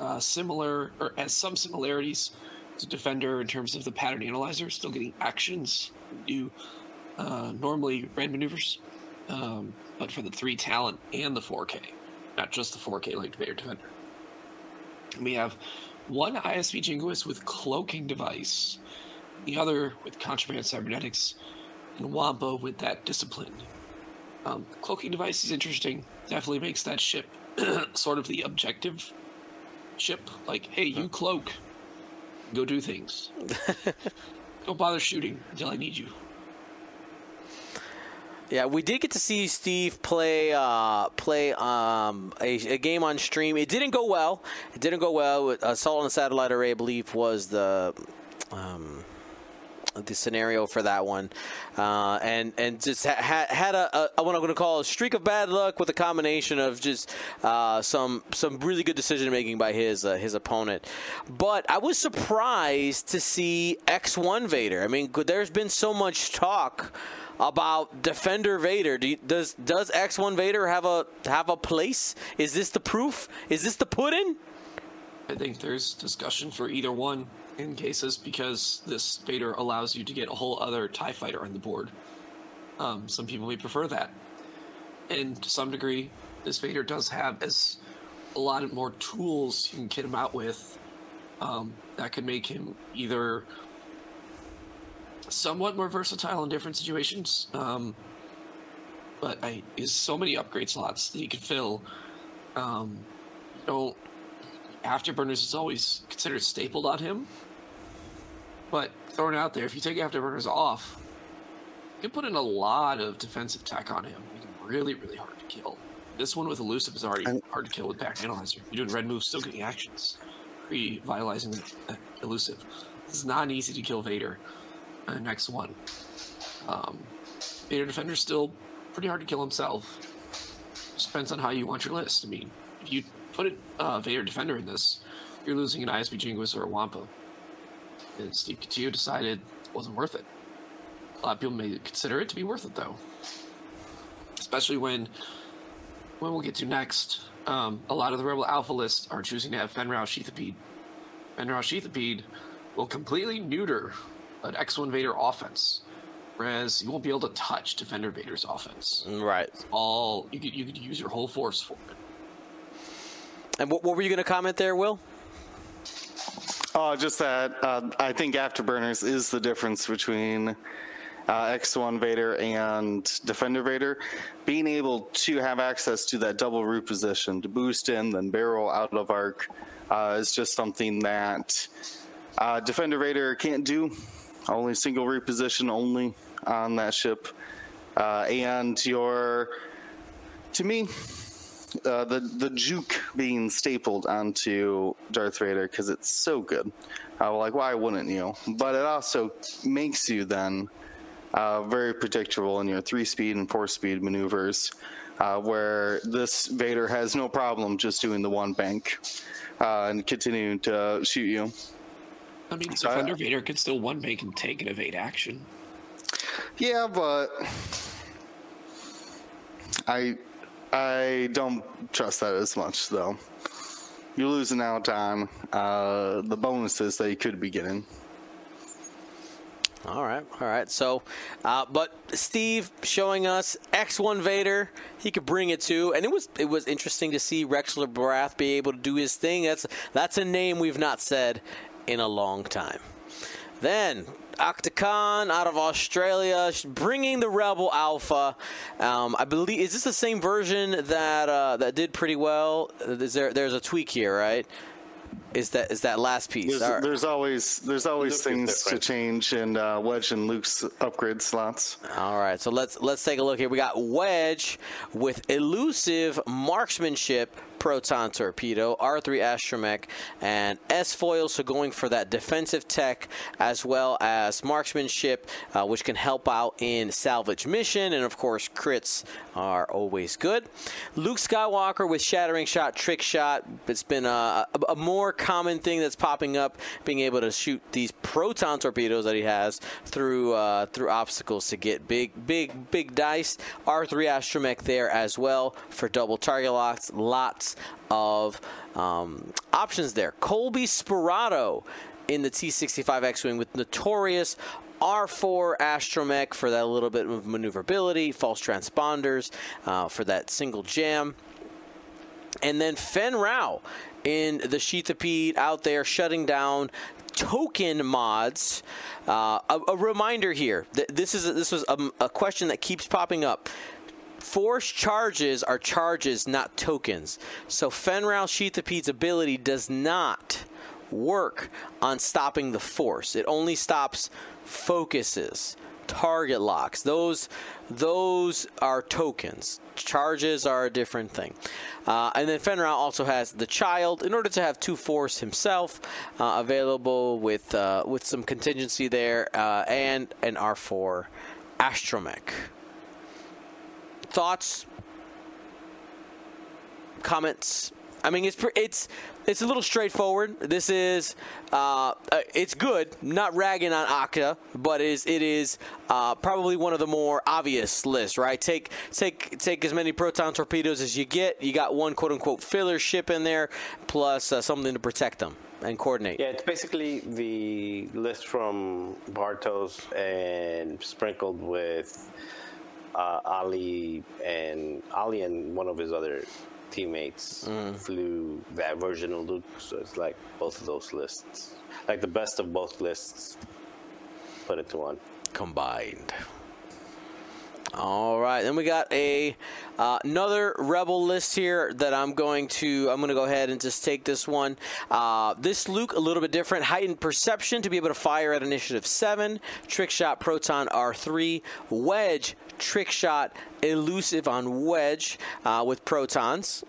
uh, similar or has some similarities to Defender in terms of the pattern analyzer, still getting actions, do uh, normally red maneuvers, um, but for the three talent and the 4K, not just the 4K like Vader Defender. We have one ISB Jingoist with cloaking device, the other with contraband cybernetics, and Wampa with that discipline. Um, cloaking device is interesting. Definitely makes that ship sort of the objective ship. Like, hey, you cloak. Go do things. Don't bother shooting until I need you. Yeah, we did get to see Steve play uh, play um, a, a, game on stream. It didn't go well. It didn't go well. Assault on the Satellite Array, I believe, was the um, the scenario for that one, uh, and and just had had a, a what I'm going to call a streak of bad luck with a combination of just uh, some some really good decision making by his uh, his opponent. But I was surprised to see X1 Vader. I mean, there's been so much talk about Defender Vader. Do you, does does X1 Vader have a have a place? Is this the proof? Is this the pudding? I think there's discussion for either one in cases because this Vader allows you to get a whole other TIE fighter on the board. Um, some people may prefer that. And to some degree, this Vader does have as a lot of more tools you can kit him out with um, that could make him either somewhat more versatile in different situations. Um, but I is so many upgrade slots that you can fill. Um, don't afterburners is always considered stapled on him. But thrown out there, if you take afterburners off, You can put in a lot of defensive tech on him. Really, really hard to kill. This one with elusive is already And- hard to kill with back analyzer. You're doing red moves, still getting actions. Pre vitalizing the uh, elusive. This is not easy to kill Vader. Uh, next one. Um, Vader Defender's still pretty hard to kill himself. Just depends on how you want your list. I mean, if you put a uh, Vader Defender in this, you're losing an ISB Jingoist or a Wampa. And Steve Couture decided it wasn't worth it. A lot of people may consider it to be worth it, though. Especially when, when we'll get to next, um, a lot of the Rebel Alpha lists are choosing to have Fenn Rau Sheathipede. Fenn Rau Sheathipede will completely neuter an X1 Vader offense, whereas you won't be able to touch Defender Vader's offense. Right. All you could you could use your whole force for it. And what, what were you going to comment there, Will? Oh, just that uh, I think Afterburners is the difference between uh, X1 Vader and Defender Vader. Being able to have access to that double root position to boost in, then barrel out of arc uh, is just something that uh, Defender Vader can't do. Only single root position only on that ship. Uh, and your, to me, uh, the the juke being stapled onto Darth Vader because it's so good. Uh, like, why wouldn't you? But it also makes you then uh, very predictable in your three speed and four speed maneuvers, uh, where this Vader has no problem just doing the one bank uh, and continuing to shoot you. I mean, So I- Defender Vader can still one bank and take and evade action. Yeah, but I I don't trust that as much though. You're losing out on uh, the bonuses that you could be getting. All right, all right. So, uh, but Steve showing us X1 Vader, he could bring it to, and it was it was interesting to see Rexler Brath be able to do his thing. That's that's a name we've not said in a long time. Then Octacon out of Australia, bringing the Rebel Alpha. Um, I believe is this the same version that uh, that did pretty well? Is there there's a tweak here, right? Is that is that last piece? There's, All right. there's always there's always Luke things to change in uh, Wedge and Luke's upgrade slots. All right, so let's let's take a look here. We got Wedge with elusive marksmanship, proton torpedo, R3 astromech, and S foil. So going for that defensive tech as well as marksmanship, uh, which can help out in salvage mission, and of course crits are always good. Luke Skywalker with shattering shot, trick shot. It's been a, a, a more common thing that's popping up, being able to shoot these proton torpedoes that he has through uh, through obstacles to get big, big, big dice. R3 astromech there as well for double target locks. Lots of um, options there. Kullbee Sperado in the T65 X-wing with notorious R4 astromech for that little bit of maneuverability, false transponders uh, for that single jam. And then Fenn Rau in the Sheathipede out there shutting down token mods. Uh, a, a reminder here: th- this is a, this was a, a question that keeps popping up. Force charges are charges, not tokens. So Fenn Rau Sheathipede's ability does not work on stopping the force. It only stops focuses, target locks. Those those are tokens. Charges are a different thing. Uh, and then Fenrir also has the child. In order to have two force himself uh, available with uh, with some contingency there, uh, and an R4 astromech. Thoughts, comments. I mean, it's it's it's a little straightforward. This is uh, uh, it's good. Not ragging on Akta, but it is it is uh, probably one of the more obvious lists, right? Take take take as many proton torpedoes as you get. You got one quote unquote filler ship in there, plus uh, something to protect them and coordinate. Yeah, it's basically the list from Bartos and sprinkled with uh, Ollie and Ollie and one of his other teammates flew that version of Luke. So it's like both of those lists, like the best of both lists, put into one. combined. All right, then we got a uh, another rebel list here that I'm going to I'm going to go ahead and just take this one. Uh, this Luke a little bit different, heightened perception to be able to fire at initiative seven, trick shot proton R3, wedge trick shot elusive on wedge uh, with protons.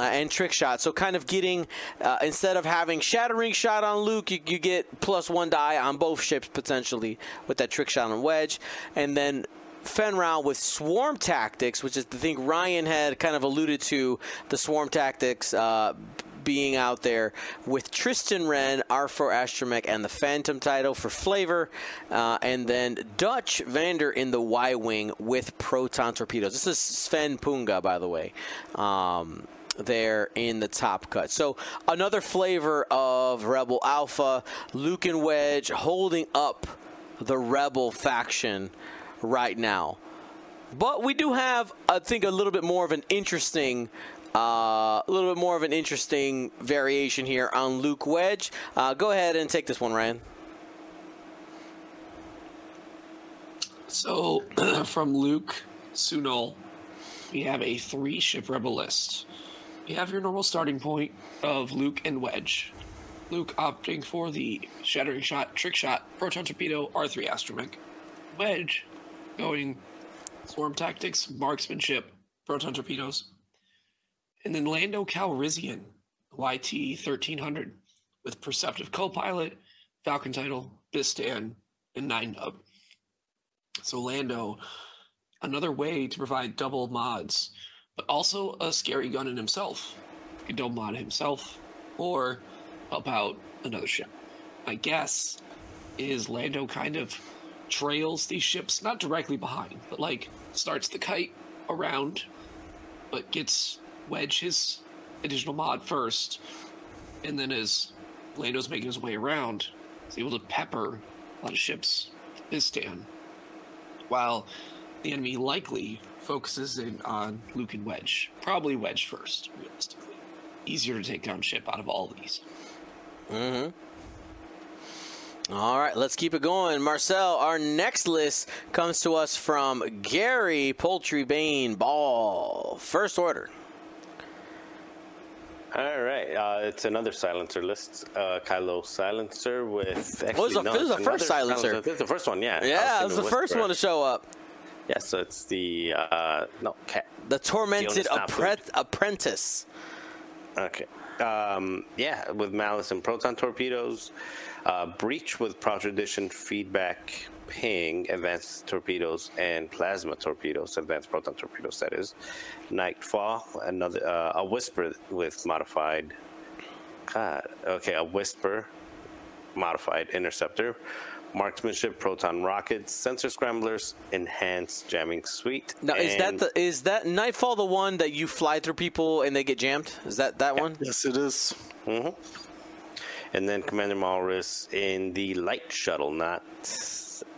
Uh, and trick shot. So kind of getting uh, instead of having shattering shot on Luke, you, you get plus one die on both ships potentially with that trick shot on Wedge, and then Fenrir with swarm tactics, which is the thing Ryan had kind of alluded to the swarm tactics. Uh, being out there with Tristan Wren, R4 Astromech, and the Phantom title for flavor, uh, and then Dutch Vander in the Y Wing with proton torpedoes. This is Sven Punga, by the way. Um, there in the top cut. So another flavor of Rebel Alpha, Luke and Wedge holding up the Rebel faction right now. But we do have, I think, a little bit more of an interesting. Uh, a little bit more of an interesting variation here on Luke Wedge. Uh, go ahead and take this one, Ryan. So, from Luke Sunol, we have a three ship rebel list. You have your normal starting point of Luke and Wedge. Luke opting for the Shattering Shot, Trick Shot, Proton Torpedo, R3 Astromech. Wedge going Swarm Tactics, Marksmanship, Proton Torpedoes. And then Lando Calrissian, YT 1300, with Perceptive Co-Pilot, Falcon Title, Bistan, and Nien Nunb. So Lando, another way to provide double mods, but also a scary gun in himself. He could double mod himself or help out another ship. My guess is Lando kind of trails these ships, not directly behind, but like starts the kite around, but gets Wedge his additional mod first, and then as Lando's making his way around, he's able to pepper a lot of ships to Bistan, while the enemy likely focuses in on Luke and Wedge. Probably Wedge first, realistically. Easier to take down ship out of all these. Mm-hmm. All right, let's keep it going. Marcel, our next list comes to us from Gary Poultry Bane Ball. First order. All right, uh, it's another silencer list. Uh, Kylo silencer with. Actually, was the- no, this is the first another silencer. This is the first one, yeah. Yeah, it was was the first one to show up. Yeah, so it's the uh, no cat. The Tormented The onus not Appre- Apprentice. Okay. Um, yeah, with Malice and Proton torpedoes. Uh, breach with Proud Tradition feedback ping, advanced torpedoes, and plasma torpedoes, advanced proton torpedoes, that is. Nightfall, another, uh, a Whisper with modified. God, okay, a Whisper modified interceptor. Marksmanship, proton rockets, sensor scramblers, enhanced jamming suite. Now, is that the is that Nightfall the one that you fly through people and they get jammed? Is that that one? Yes, it is. and then Commander Malarus in the light shuttle, not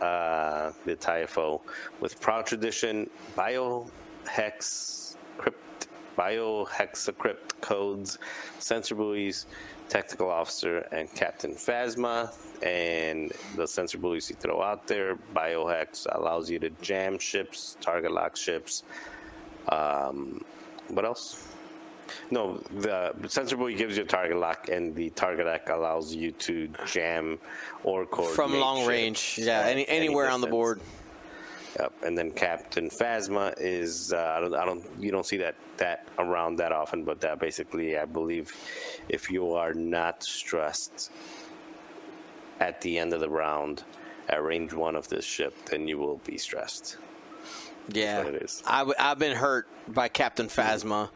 uh, the TIFO, with Proud Tradition, Biohex Crypt, Biohexacrypt codes, sensor buoys, tactical officer, and Captain Phasma. And the sensor buoys you throw out there, Biohex allows you to jam ships, target lock ships. Um, what else? No, the sensor buoy gives you a target lock, and the target lock allows you to jam or coordinate From long range, yeah, any, anywhere on the board. Yep, and then Captain Phasma is uh, I don't I don't you don't see that that around that often, but that basically I believe if you are not stressed at the end of the round at range one of this ship, then you will be stressed. Yeah, what it is. I w- I've been hurt by Captain Phasma.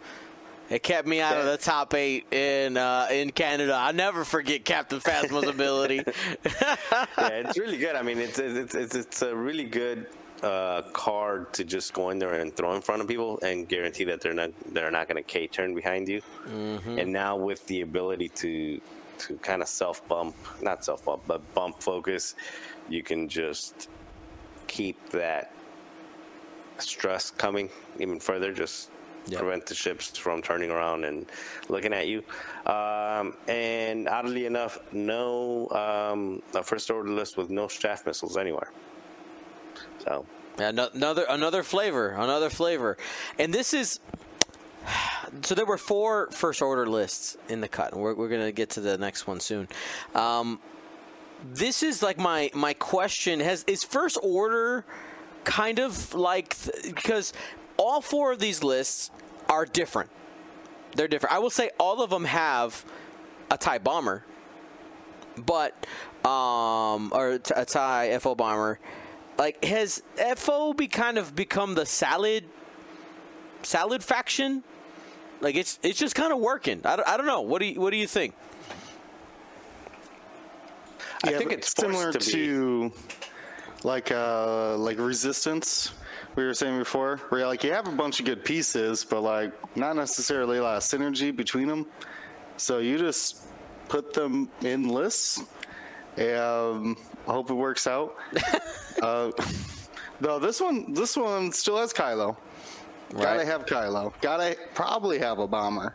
It kept me out of the top eight in uh, in Canada. I'll never forget Captain Phasma's ability. yeah, it's really good. I mean, it's it's it's, it's a really good uh, card to just go in there and throw in front of people and guarantee that they're not they're not going to K turn behind you. And now with the ability to to kind of self bump, not self bump, but bump focus, you can just keep that stress coming even further. Just Prevent the ships from turning around and looking at you. Um, and oddly enough, no um, a first order list with no chaff missiles anywhere. So Ano- Another another flavor, another flavor, and this is. So there were four first order lists in the cut, and we're, we're gonna get to the next one soon. Um, this is like my my question: Has is first order kind of like th- because all four of these lists are different. They're different. I will say all of them have a tie bomber, but um, or t- a tie FO bomber. Like has FO be kind of become the salad salad faction? Like it's it's just kind of working. I don't, I don't know. What do you what do you think? I think it's similar to to like uh like resistance we were saying before where you're like you have a bunch of good pieces but like not necessarily a lot of synergy between them so you just put them in lists and I hope it works out. Uh, no this one this one still has kylo. Gotta have kylo. Gotta probably have a bomber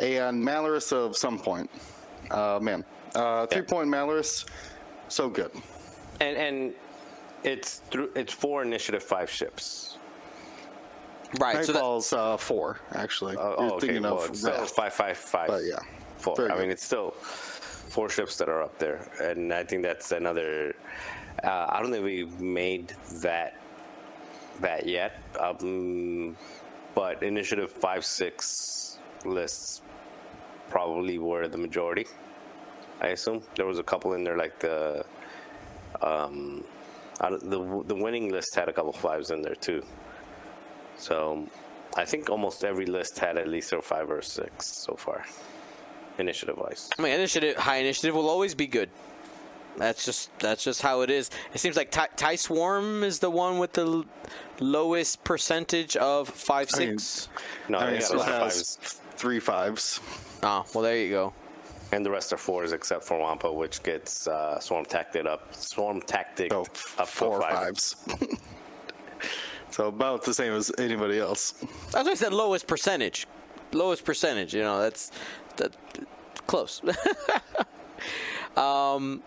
and Malarus of some point. Uh man uh three point Malarus so good. And and it's through it's four initiative five ships. Right. So that, uh, four, actually. Oh, You're oh, okay. Well, of it's still Wrath. five five five. But yeah, four. very I mean, it's still four ships that are up there, and I think that's another. Uh, I don't think we've made that that yet. Um, but initiative five six lists probably were the majority. I assume there was a couple in there like the um, out of the the winning list had a couple fives in there too. So I think almost every list had at least a five or a six so far, initiative wise. I mean, initiative, high initiative will always be good. That's just that's just how it is. It seems like Ty, Ty Swarm is the one with the l- lowest percentage of five I mean. No, I mean, it still has fives, three fives. Oh, well, there you go. And the rest are fours except for Wampa, which gets uh, swarm tactic up, swarm tactic So up four five. fives. so about the same as anybody else. That's why I said lowest percentage. Lowest percentage. You know, that's that close. um,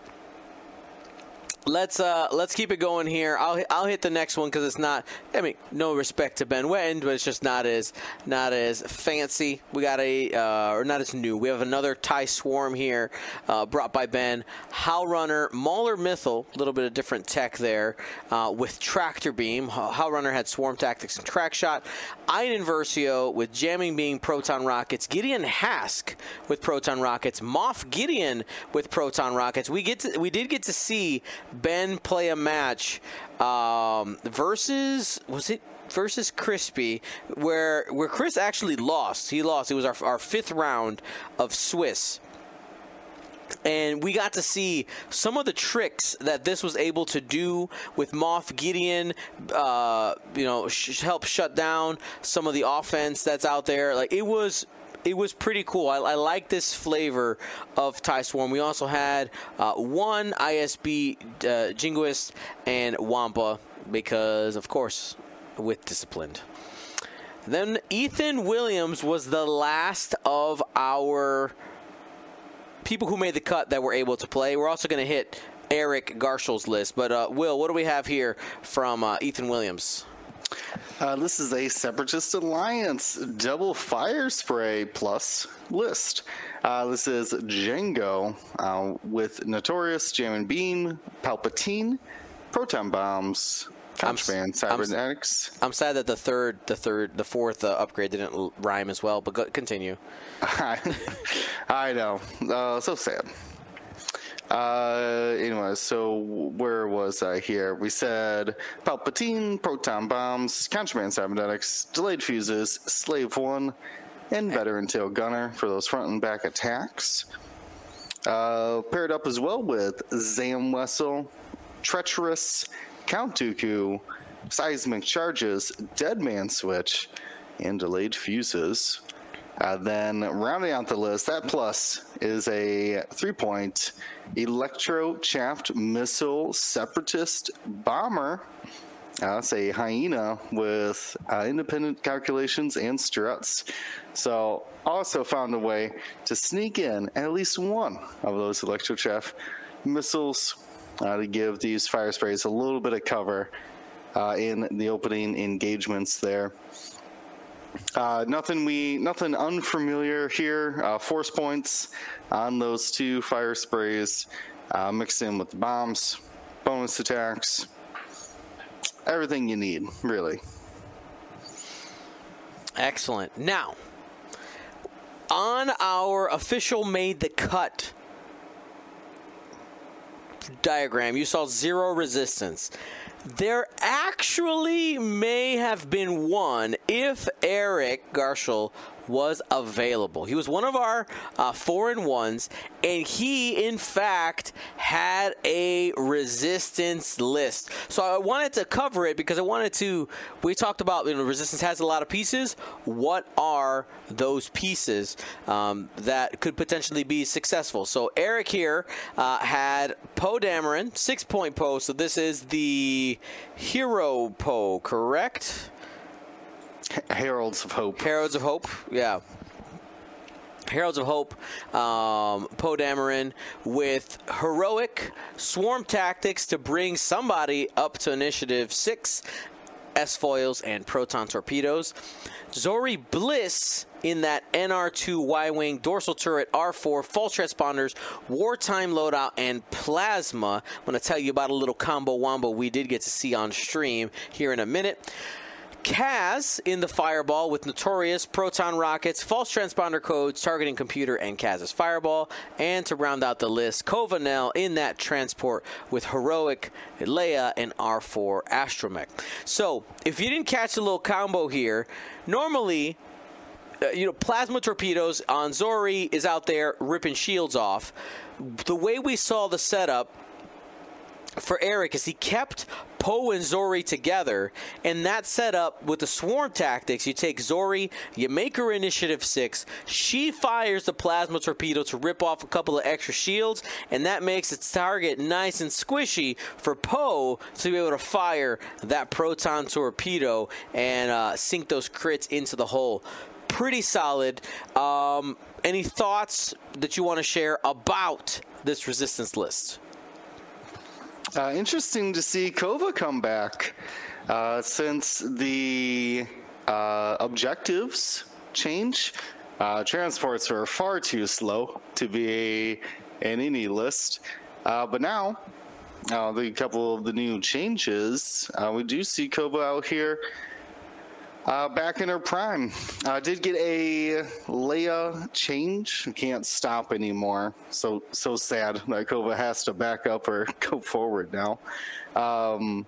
let's uh let's keep it going here. I'll I'll hit the next one because it's not. I mean, no respect to Ben Wetton, but it's just not as not as fancy. We got a uh, or not as new. We have another Tie Swarm here, uh, brought by Ben. Howl Runner, Mauler Mithel, a little bit of different tech there uh, with Tractor Beam. Howl Runner had Swarm Tactics and Crack Shot. Iden Versio with Jamming Beam, Proton Rockets. Gideon Hask with Proton Rockets. Moff Gideon with Proton Rockets. We get to, we did get to see Ben play a match um, versus was it versus Crispy where where Chris actually lost. He lost. It was our our fifth round of Swiss and we got to see some of the tricks that this was able to do with Moff Gideon. Uh, you know, sh- help shut down some of the offense that's out there. Like it was. It was pretty cool. I, I like this flavor of Tie Swarm. We also had uh, one ISB uh, Jingoist and Wampa because, of course, with disciplined. Then Ethan Williams was the last of our people who made the cut that were able to play. We're also going to hit Eric Garschel's list. But, uh, Will, what do we have here from uh, Ethan Williams? Uh, this is a Separatist Alliance double fire spray plus list. Uh, this is Django uh, with Notorious, Jam and Beam, Palpatine, Proton Bombs, I'm Contraband, I'm Cybernetics. I'm sad that the third, the third, the fourth uh, upgrade didn't l- rhyme as well. But go, continue. I know. Uh, so sad. Uh, anyway, so where was I here? We said Palpatine, proton bombs, contraband cybernetics, delayed fuses, slave one, and veteran tail gunner for those front and back attacks. Uh, paired up as well with Zam Wesell, treacherous, Count Dooku, seismic charges, dead man switch, and delayed fuses. Uh, then rounding out the list, that plus is a three point electro chaffed missile separatist bomber. Uh, that's a hyena with uh, independent calculations and struts. So, also found a way to sneak in at least one of those electro chaff missiles uh, to give these fire sprays a little bit of cover uh, in the opening engagements there. Uh, nothing we nothing unfamiliar here. Uh, force points on those two fire sprays, uh, mixed in with the bombs, bonus attacks, everything you need, really. Excellent. Now, on our official made the cut diagram, you saw zero resistance. There actually may have been one if Eric Garschel was available. He was one of our uh, four and ones, and he, in fact, had a resistance list. So I wanted to cover it because I wanted to. We talked about you know resistance has a lot of pieces. What are those pieces um, that could potentially be successful? So Eric here uh, had Poe Dameron, six point Poe. So this is the hero Poe, correct? Heralds of Hope. Heralds of Hope, yeah. Heralds of Hope, um, Poe Dameron with heroic swarm tactics to bring somebody up to initiative six. S foils and proton torpedoes. Zori Bliss in that NR2 Y Wing dorsal turret R4 false transponders, wartime loadout, and plasma. I'm going to tell you about a little combo wombo we did get to see on stream here in a minute. Kaz in the Fireball with Notorious, Proton Rockets, False Transponder Codes, Targeting Computer, and Kaz's Fireball. And to round out the list, Cova Nell in that transport with Heroic, Leia, and R4 Astromech. So, if you didn't catch the little combo here, normally uh, you know, plasma torpedoes on Zori is out there ripping shields off. The way we saw the setup for Eric is he kept Poe and Zori together, and that setup with the swarm tactics, you take Zori, you make her initiative six, she fires the plasma torpedo to rip off a couple of extra shields, and that makes its target nice and squishy for Poe to be able to fire that proton torpedo and uh, sink those crits into the hole. Pretty solid. Um, any thoughts that you want to share about this resistance list? Uh, interesting to see Cova come back uh, since the uh, objectives change. Uh, transports are far too slow to be in any list, uh, but now uh, the couple of the new changes, we do see Cova out here. Uh, back in her prime. Uh, did get a Leia change. Can't stop anymore. So so sad that Cova has to back up or go forward now. Um,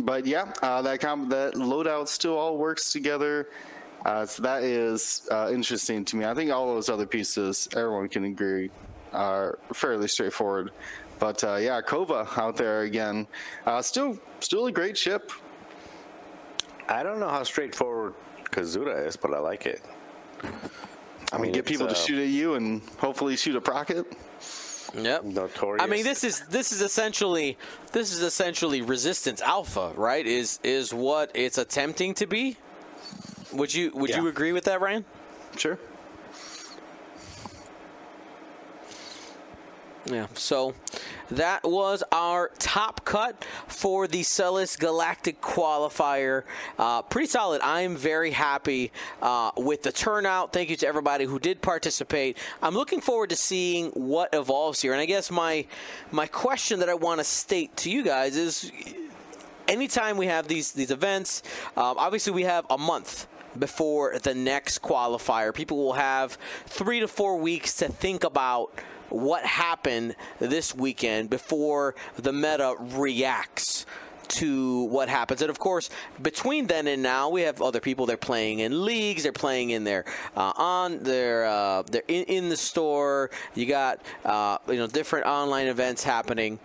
but yeah, uh, that comp- that loadout still all works together. Uh, so that is uh, interesting to me. I think all those other pieces, everyone can agree, are fairly straightforward. But uh, yeah, Cova out there again, still still a great ship. I don't know how straightforward Kazuda is, but I like it. I mean, get people uh, to shoot at you and hopefully shoot a procket. Yep. Notorious. I mean, this is this is essentially this is essentially resistance alpha, right? Is is what it's attempting to be. Would you would yeah. you agree with that, Ryan? Sure. Yeah. So that was our top cut for the Celis Galactic Qualifier. Uh, pretty solid. I'm very happy uh, with the turnout. Thank you to everybody who did participate. I'm looking forward to seeing what evolves here. And I guess my my question that I want to state to you guys is anytime we have these these events, um, obviously we have a month before the next qualifier. People will have three to four weeks to think about what happened this weekend before the meta reacts to what happens. And of course, between then and now, we have other people. They're playing in leagues. They're playing in their uh, on their uh, they're in, in, the store. You got uh, you know different online events happening.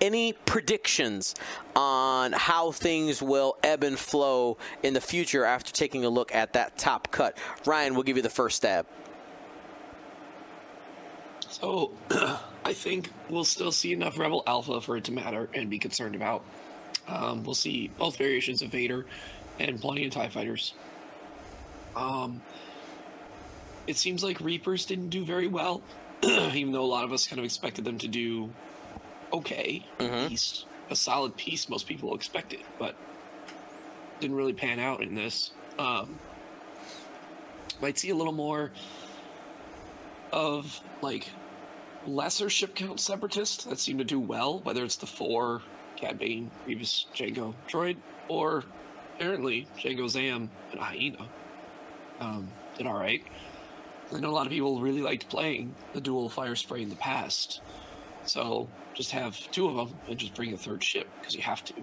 Any predictions on how things will ebb and flow in the future after taking a look at that top cut? Ryan, we'll give you the first stab. So I think we'll still see enough Rebel Alpha for it to matter and be concerned about. Um, we'll see both variations of Vader and plenty of TIE fighters. Um, it seems like Reapers didn't do very well, even though a lot of us kind of expected them to do okay, mm-hmm. at least. a solid piece most people expected, but didn't really pan out in this. Um, might see a little more of like lesser ship count separatists that seem to do well, whether it's the four, Cad Bane, Grievous, Django, Droid, or apparently Django Zam and Hyena. Um, did all right. I know a lot of people really liked playing the dual fire spray in the past, so just have two of them and just bring a third ship because you have to.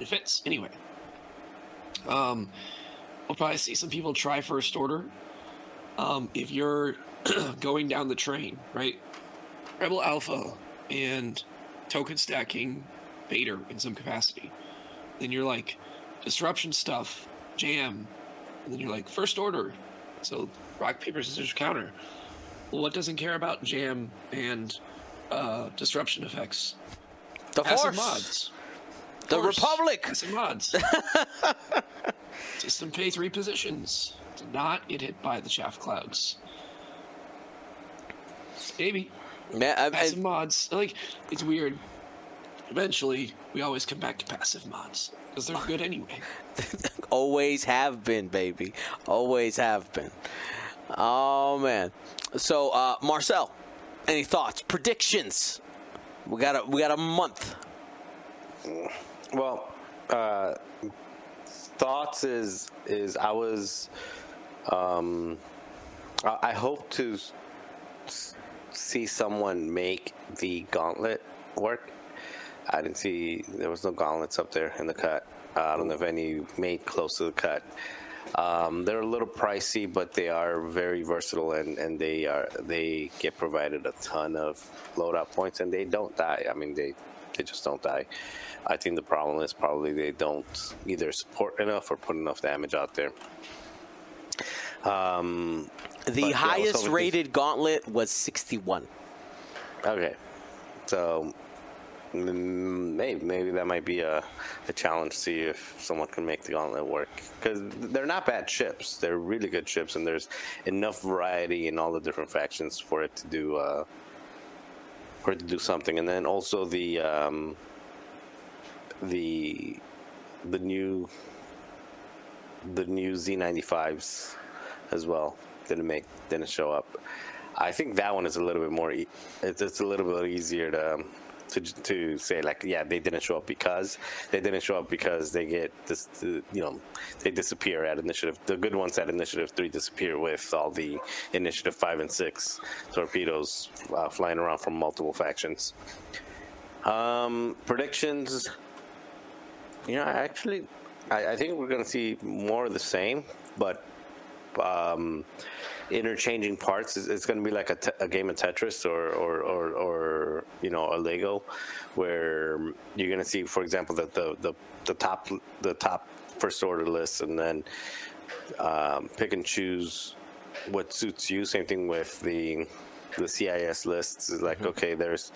It fits anyway. Um, we'll probably see some people try first order. Um, if you're going down the train, right? Rebel Alpha and token stacking Vader in some capacity. Then you're like disruption stuff, jam, and then you're like first order. So rock paper scissors counter. Well, what doesn't care about jam and uh, disruption effects? The Passive Force. mods. The Force. Republic. Passive mods. System pay three positions. Do not get hit by the chaff clouds. Maybe. Yeah, I- I- Passive mods. Like, it's weird. Eventually, we always come back to passive mods. Because they're good anyway. always have been, baby. Always have been. Oh man. So, uh, Marcel, any thoughts, predictions? We got a we got a month. Well, uh, thoughts is is I was, um, I, I hope to s- s- see someone make the gauntlet work. I didn't see there was no gauntlets up there in the cut. Uh, I don't know if any made close to the cut. Um, they're a little pricey, but they are very versatile, and, and they are they get provided a ton of loadout points, and they don't die. I mean, they they just don't die. I think the problem is probably they don't either support enough or put enough damage out there. Um, The But, yeah, highest hoping- rated gauntlet was 61. Okay, so mm, maybe maybe that might be a, a challenge. To see if someone can make the gauntlet work because they're not bad ships. They're really good ships, and there's enough variety in all the different factions for it to do uh, for it to do something. And then also the um, the the new the new Z95s as well didn't make didn't show up. I think that one is a little bit more. It's, it's a little bit easier to um, to to say like yeah they didn't show up because they didn't show up because they get this you know they disappear at initiative. The good ones at initiative three disappear with all the initiative five and six torpedoes uh, flying around from multiple factions. Um, predictions. You know, I actually, I, I think we're to see more of the same, but um, interchanging parts. It's, it's going to be like a, te- a game of Tetris or, or, or, or you know a Lego, where you're going to see, for example, that the, the the top the top first order list, and then um, pick and choose what suits you. Same thing with the the CIS lists. Is like okay, there's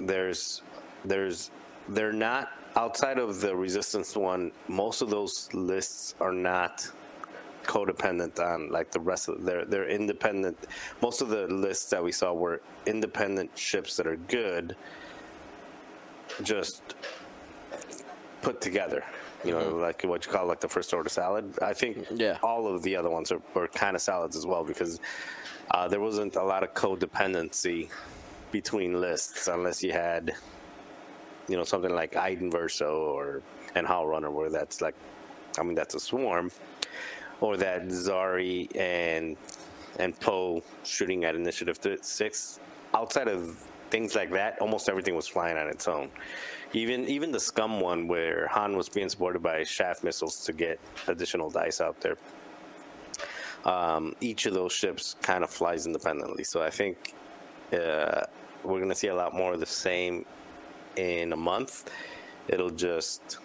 there's there's they're not outside of the resistance one most of those lists are not codependent on like the rest of they're they're independent. Most of the lists that we saw were independent ships that are good just put together you know like what you call like the first order salad. I think Yeah. all of the other ones are, are kind of salads as well because uh, there wasn't a lot of codependency between lists unless you had you know something like Iden Versio or and Howl Runner where that's like I mean that's a swarm or that Zori and and Poe shooting at initiative 6 outside of things like that almost everything was flying on its own. Even even the scum one where Han was being supported by chaff missiles to get additional dice out there. Um, each of those ships kind of flies independently. So I think uh, we're going to see a lot more of the same in a month. It'll just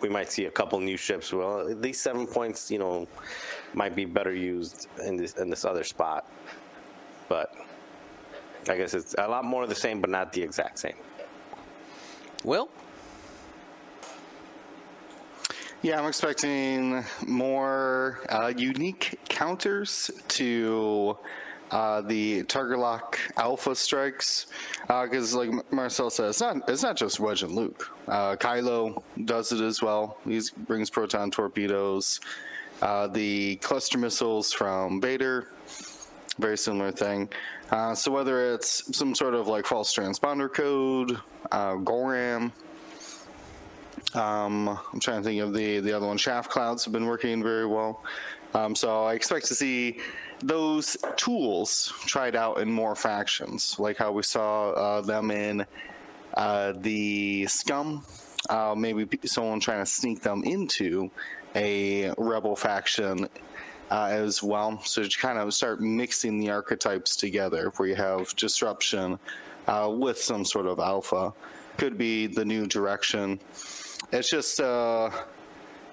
we might see a couple new ships. Well, these seven points, you know, might be better used in this in this other spot. But I guess it's a lot more of the same, but not the exact same. Will? Yeah, I'm expecting more uh, unique counters to uh, the target lock alpha strikes, because like Marcel said, it's not it's not just Wedge and Luke. Uh, Kylo does it as well. He brings proton torpedoes. Uh, the cluster missiles from Vader, very similar thing. Uh, so whether it's some sort of like false transponder code, uh, Goram, um, I'm trying to think of the the other one. Chaff clouds have been working very well. Um, so I expect to see those tools tried out in more factions, like how we saw uh, them in uh, the Scum. Uh, maybe someone trying to sneak them into a rebel faction uh, as well. So to kind of start mixing the archetypes together, where you have disruption uh, with some sort of alpha, could be the new direction. It's just uh,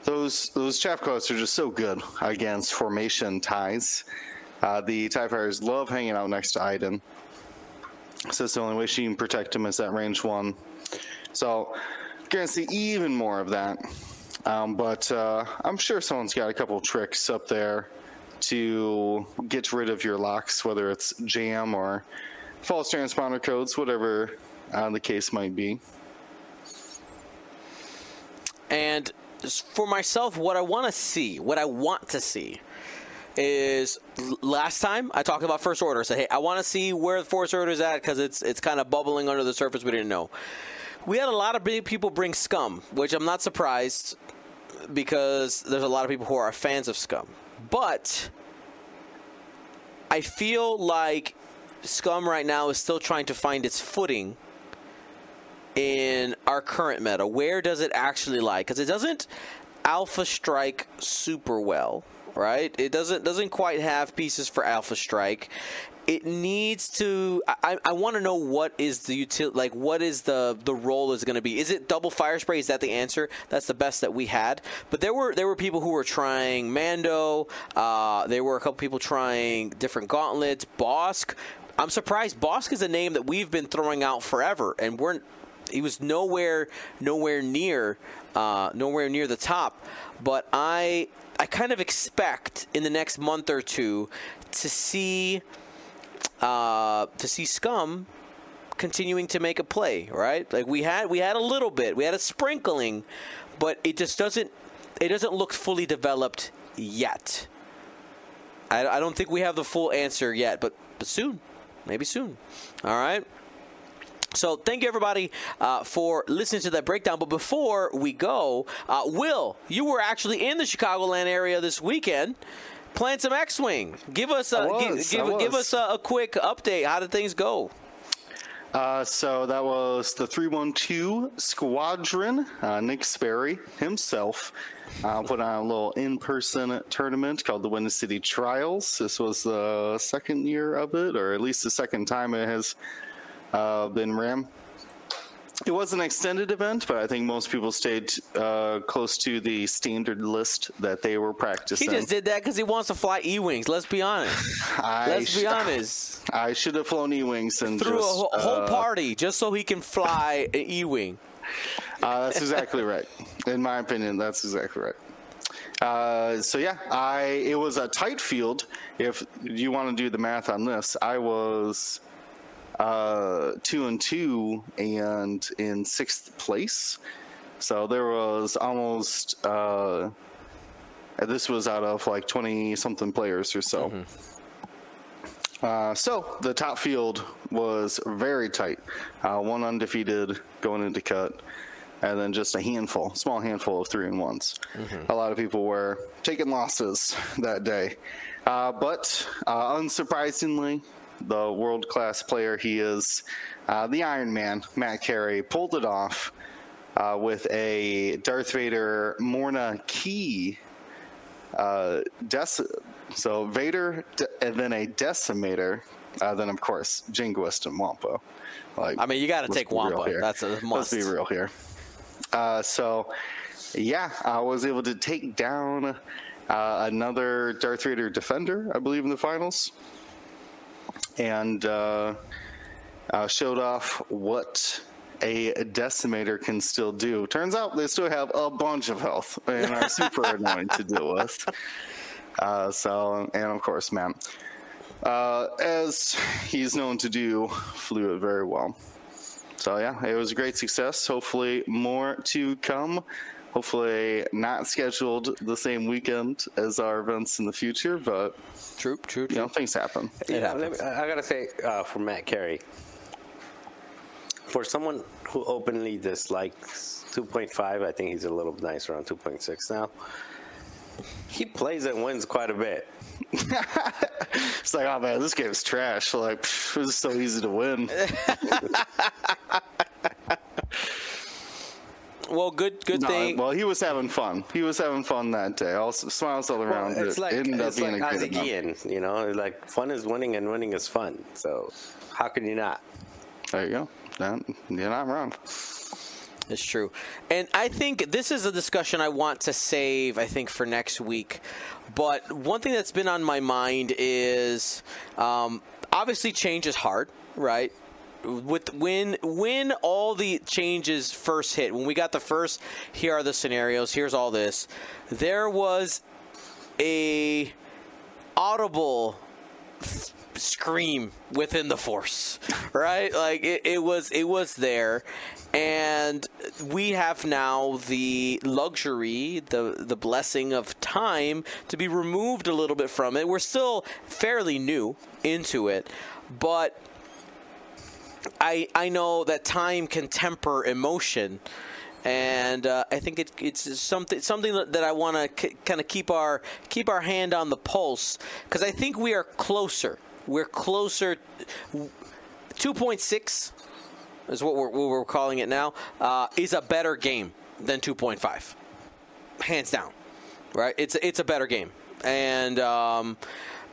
those those chaff coats are just so good against formation ties. Uh, the TIE fighters love hanging out next to Iden. So it's the only way she can protect him is that range one. So gonna see even more of that. Um, but uh, I'm sure someone's got a couple tricks up there to get rid of your locks, whether it's jam or false transponder codes, whatever uh, the case might be. And for myself, what I want to see, what I want to see, is last time I talked about first order. I said, hey, I want to see where the first order is at because it's it's kind of bubbling under the surface. We didn't know. We had a lot of big people bring Scum, which I'm not surprised because there's a lot of people who are fans of Scum. But I feel like Scum right now is still trying to find its footing in our current meta. Where does it actually lie? Because it doesn't alpha strike super well, right? It doesn't doesn't quite have pieces for alpha strike. It needs to. I, I want to know what is the util like what is the the role is going to be. Is it double fire spray? Is that the answer? That's the best that we had. But there were there were people who were trying Mando. Uh, there were a couple people trying different gauntlets. Bosk. I'm surprised. Bosk is a name that we've been throwing out forever, and we're he was nowhere nowhere near uh, nowhere near the top. But I I kind of expect in the next month or two to see uh, to see Scum continuing to make a play. Right, like we had we had a little bit, we had a sprinkling, but it just doesn't it doesn't look fully developed yet. I, I don't think we have the full answer yet, but but soon, maybe soon. All right. So thank you everybody uh, for listening to that breakdown. But before we go, uh, Will, you were actually in the Chicagoland area this weekend. Playing some X-wing. Give us a was, give, give, give us a, a, quick update. How did things go? Uh, so that was the 312 Squadron. Uh, Nick Sperry himself uh, put on a little in-person tournament called the Windy City Trials. This was the second year of it, or at least the second time it has uh, ran. It was an extended event, but I think most people stayed uh, close to the standard list that they were practicing. He just did that because he wants to fly E-wings. Let's be honest. I Let's be honest. I should have flown E-wings and through just, a whole uh, party just so he can fly an E-wing. Uh, that's exactly right. In my opinion, that's exactly right. Uh, so yeah, I it was a tight field. If you want to do the math on this, I was uh, two and two and in sixth place. So there was almost. Uh, this was out of like 20 something players or so. Mm-hmm. Uh, so the top field was very tight. Uh, one undefeated going into cut, and then just a handful, small handful of three and ones. Mm-hmm. A lot of people were taking losses that day. Uh, but uh, unsurprisingly, the world class player he is, uh, the Iron Man, Matt Carey, pulled it off uh, with a Darth Vader Morna Kee. Uh, dec- so Vader, de- and then a Decimator, uh, then of course Jingoist and Wampa. Like, I mean, you got to take Wampa. That's a must. Let's be real here. Uh, so, yeah, I was able to take down uh, another Darth Vader defender, I believe, in the finals and uh, uh, showed off what a decimator can still do. Turns out they still have a bunch of health and are super annoying to deal with. Uh, so, and of course, man, uh, as he's known to do, flew it very well. So yeah, it was a great success. Hopefully, more to come. Hopefully, not scheduled the same weekend as our events in the future, but True, true, you know things happen. It Yeah, let happens. me- I gotta say, uh, for Matt Carey, for someone who openly dislikes 2.5, I think he's a little nicer on 2.6 now. He plays and wins quite a bit. It's like, oh man, this game's trash. Like, pff, it was so easy to win. Well, good, good No, thing. well, he was having fun. He was having fun that day. All smiles all around. it's it like ended up it's being like Isaac. Ian, you know, like fun is winning and winning is fun. So how can you not? There you go. That, you're not wrong. It's true. And I think this is a discussion I want to save, I think, for next week. But one thing that's been on my mind is um, obviously change is hard, right? With when when all the changes first hit, when we got the first, here are the scenarios, here's all this. There was a audible scream within the force right like it, it was it was there and we have now the luxury the the blessing of time to be removed a little bit from it we're still fairly new into it but I I know that time can temper emotion, and uh, I think it, it's something something that I want to k- kind of keep our keep our hand on the pulse because I think we are closer. We're closer. Two point six is what we're, what we're calling it now. Uh, is a better game than two point five, hands down. Right? It's it's a better game, and. Um,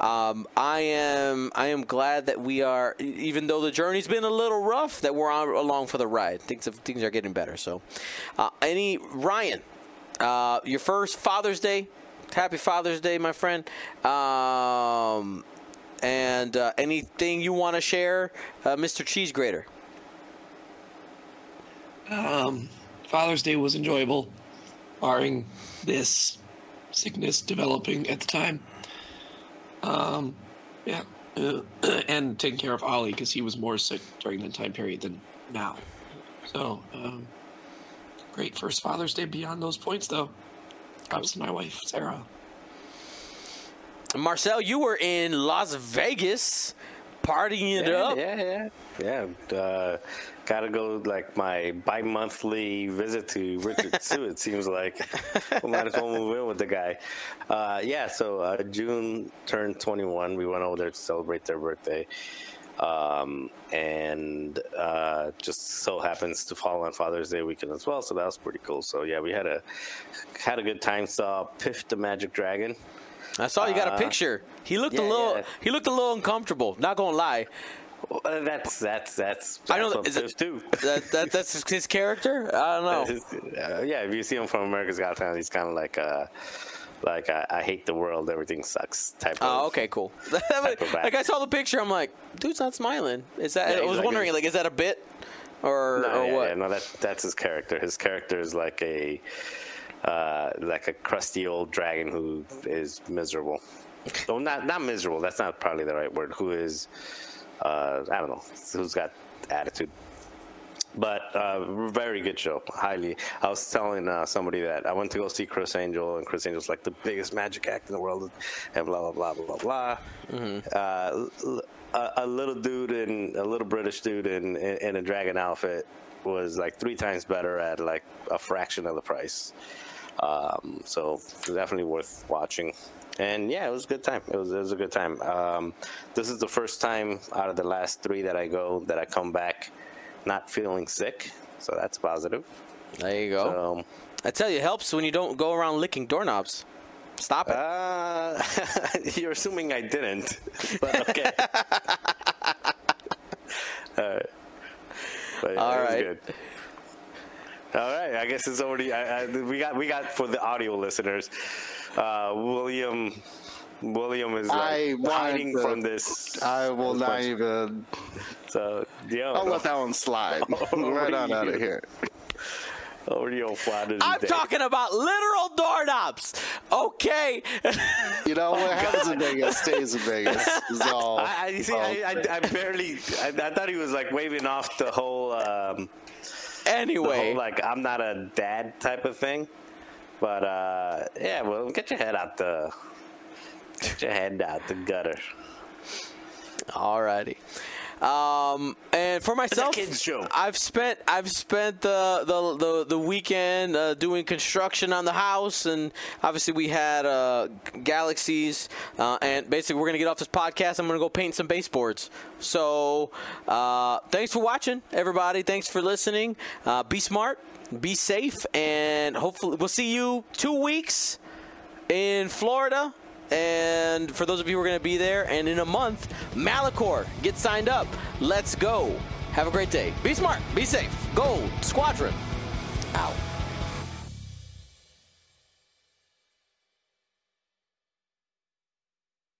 um, I am I am glad that we are, even though the journey's been a little rough, that we're on, along for the ride. Things have, things are getting better. So, uh, any Ryan, uh, your first Father's Day, Happy Father's Day, my friend. Um, and uh, anything you want to share, uh, Mr. Cheese Grater? Um, Father's Day was enjoyable, barring this sickness developing at the time. Um, yeah, uh, and taking care of Ollie because he was more sick during that time period than now. So, um, great first Father's Day beyond those points, though. Props to my wife, Sarah. Marcel, you were in Las Vegas, partying it yeah, up. Yeah, yeah, yeah. Uh, gotta go like my bi-monthly visit to Richard Sue. It seems like we might as well move in with the guy. Uh, yeah, so uh, June turned 21. We went over there to celebrate their birthday, um, and uh, just so happens to fall on Father's Day weekend as well. So that was pretty cool. So yeah, we had a had a good time. Saw Piff the Magic Dragon. I saw you got a Uh, picture. He looked a little. yeah. He looked a little uncomfortable. Not gonna lie. Well, that's that's that's. I know. that's Is it, do. that, that that's his character? I don't know. Uh, yeah, if you see him from America's Got Talent, he's kind of like uh like I, I hate the world, everything sucks type. Of Oh, of, okay, cool. like I saw the picture, I'm like, dude's not smiling. Is that? Yeah, I was like wondering, like, is that a bit, or No, or yeah, what? yeah, no, that that's his character. His character is like a uh, like a crusty old dragon who is miserable. well, not not miserable. That's not probably the right word. Who is uh, I don't know. Who's got attitude. But uh, very good show. Highly. I was telling uh, somebody that I went to go see Criss Angel, and Criss Angel's like the biggest magic act in the world, and blah blah blah blah blah. Uh, l- a, a little dude in a little British dude in, in in a dragon outfit was like three times better at like a fraction of the price. Um, so definitely worth watching. And yeah, it was a good time. It was, it was a good time. Um, this is the first time out of the last three that I go that I come back not feeling sick. So that's positive. There you go. So, I tell you, it helps when you don't go around licking doorknobs. Stop it. uh, you're assuming I didn't, but okay. All right. But All right. good. All right, I guess it's already. I, I, we got we got for the audio listeners. Uh, William, William is I like wanted hiding to- from this. I will this not bunch. even. So, yeah, I'll let that one slide. right on out of here. Over the. I'm day. talking about literal doorknobs. Okay. You know what happens in Vegas stays in Vegas. Is all. I, I you see. all I, I, I barely. I, I thought he was like waving off the whole, um, the anyway, whole like I'm not a dad type of thing. But uh, yeah, well, get your head out the, get your head out the gutter. alrighty. Um, and for myself, kid's show. I've spent I've spent the the the, the weekend uh, doing construction on the house, and obviously we had uh, galaxies, uh, and basically we're gonna get off this podcast. I'm gonna go paint some baseboards. So uh, thanks for watching, everybody. Thanks for listening. Uh, be smart, be safe, and hopefully we'll see you two weeks in Florida. And for those of you who are going to be there, and in a month, Malachor, get signed up. Let's go. Have a great day. Be smart. Be safe. Go, Squadron. Out.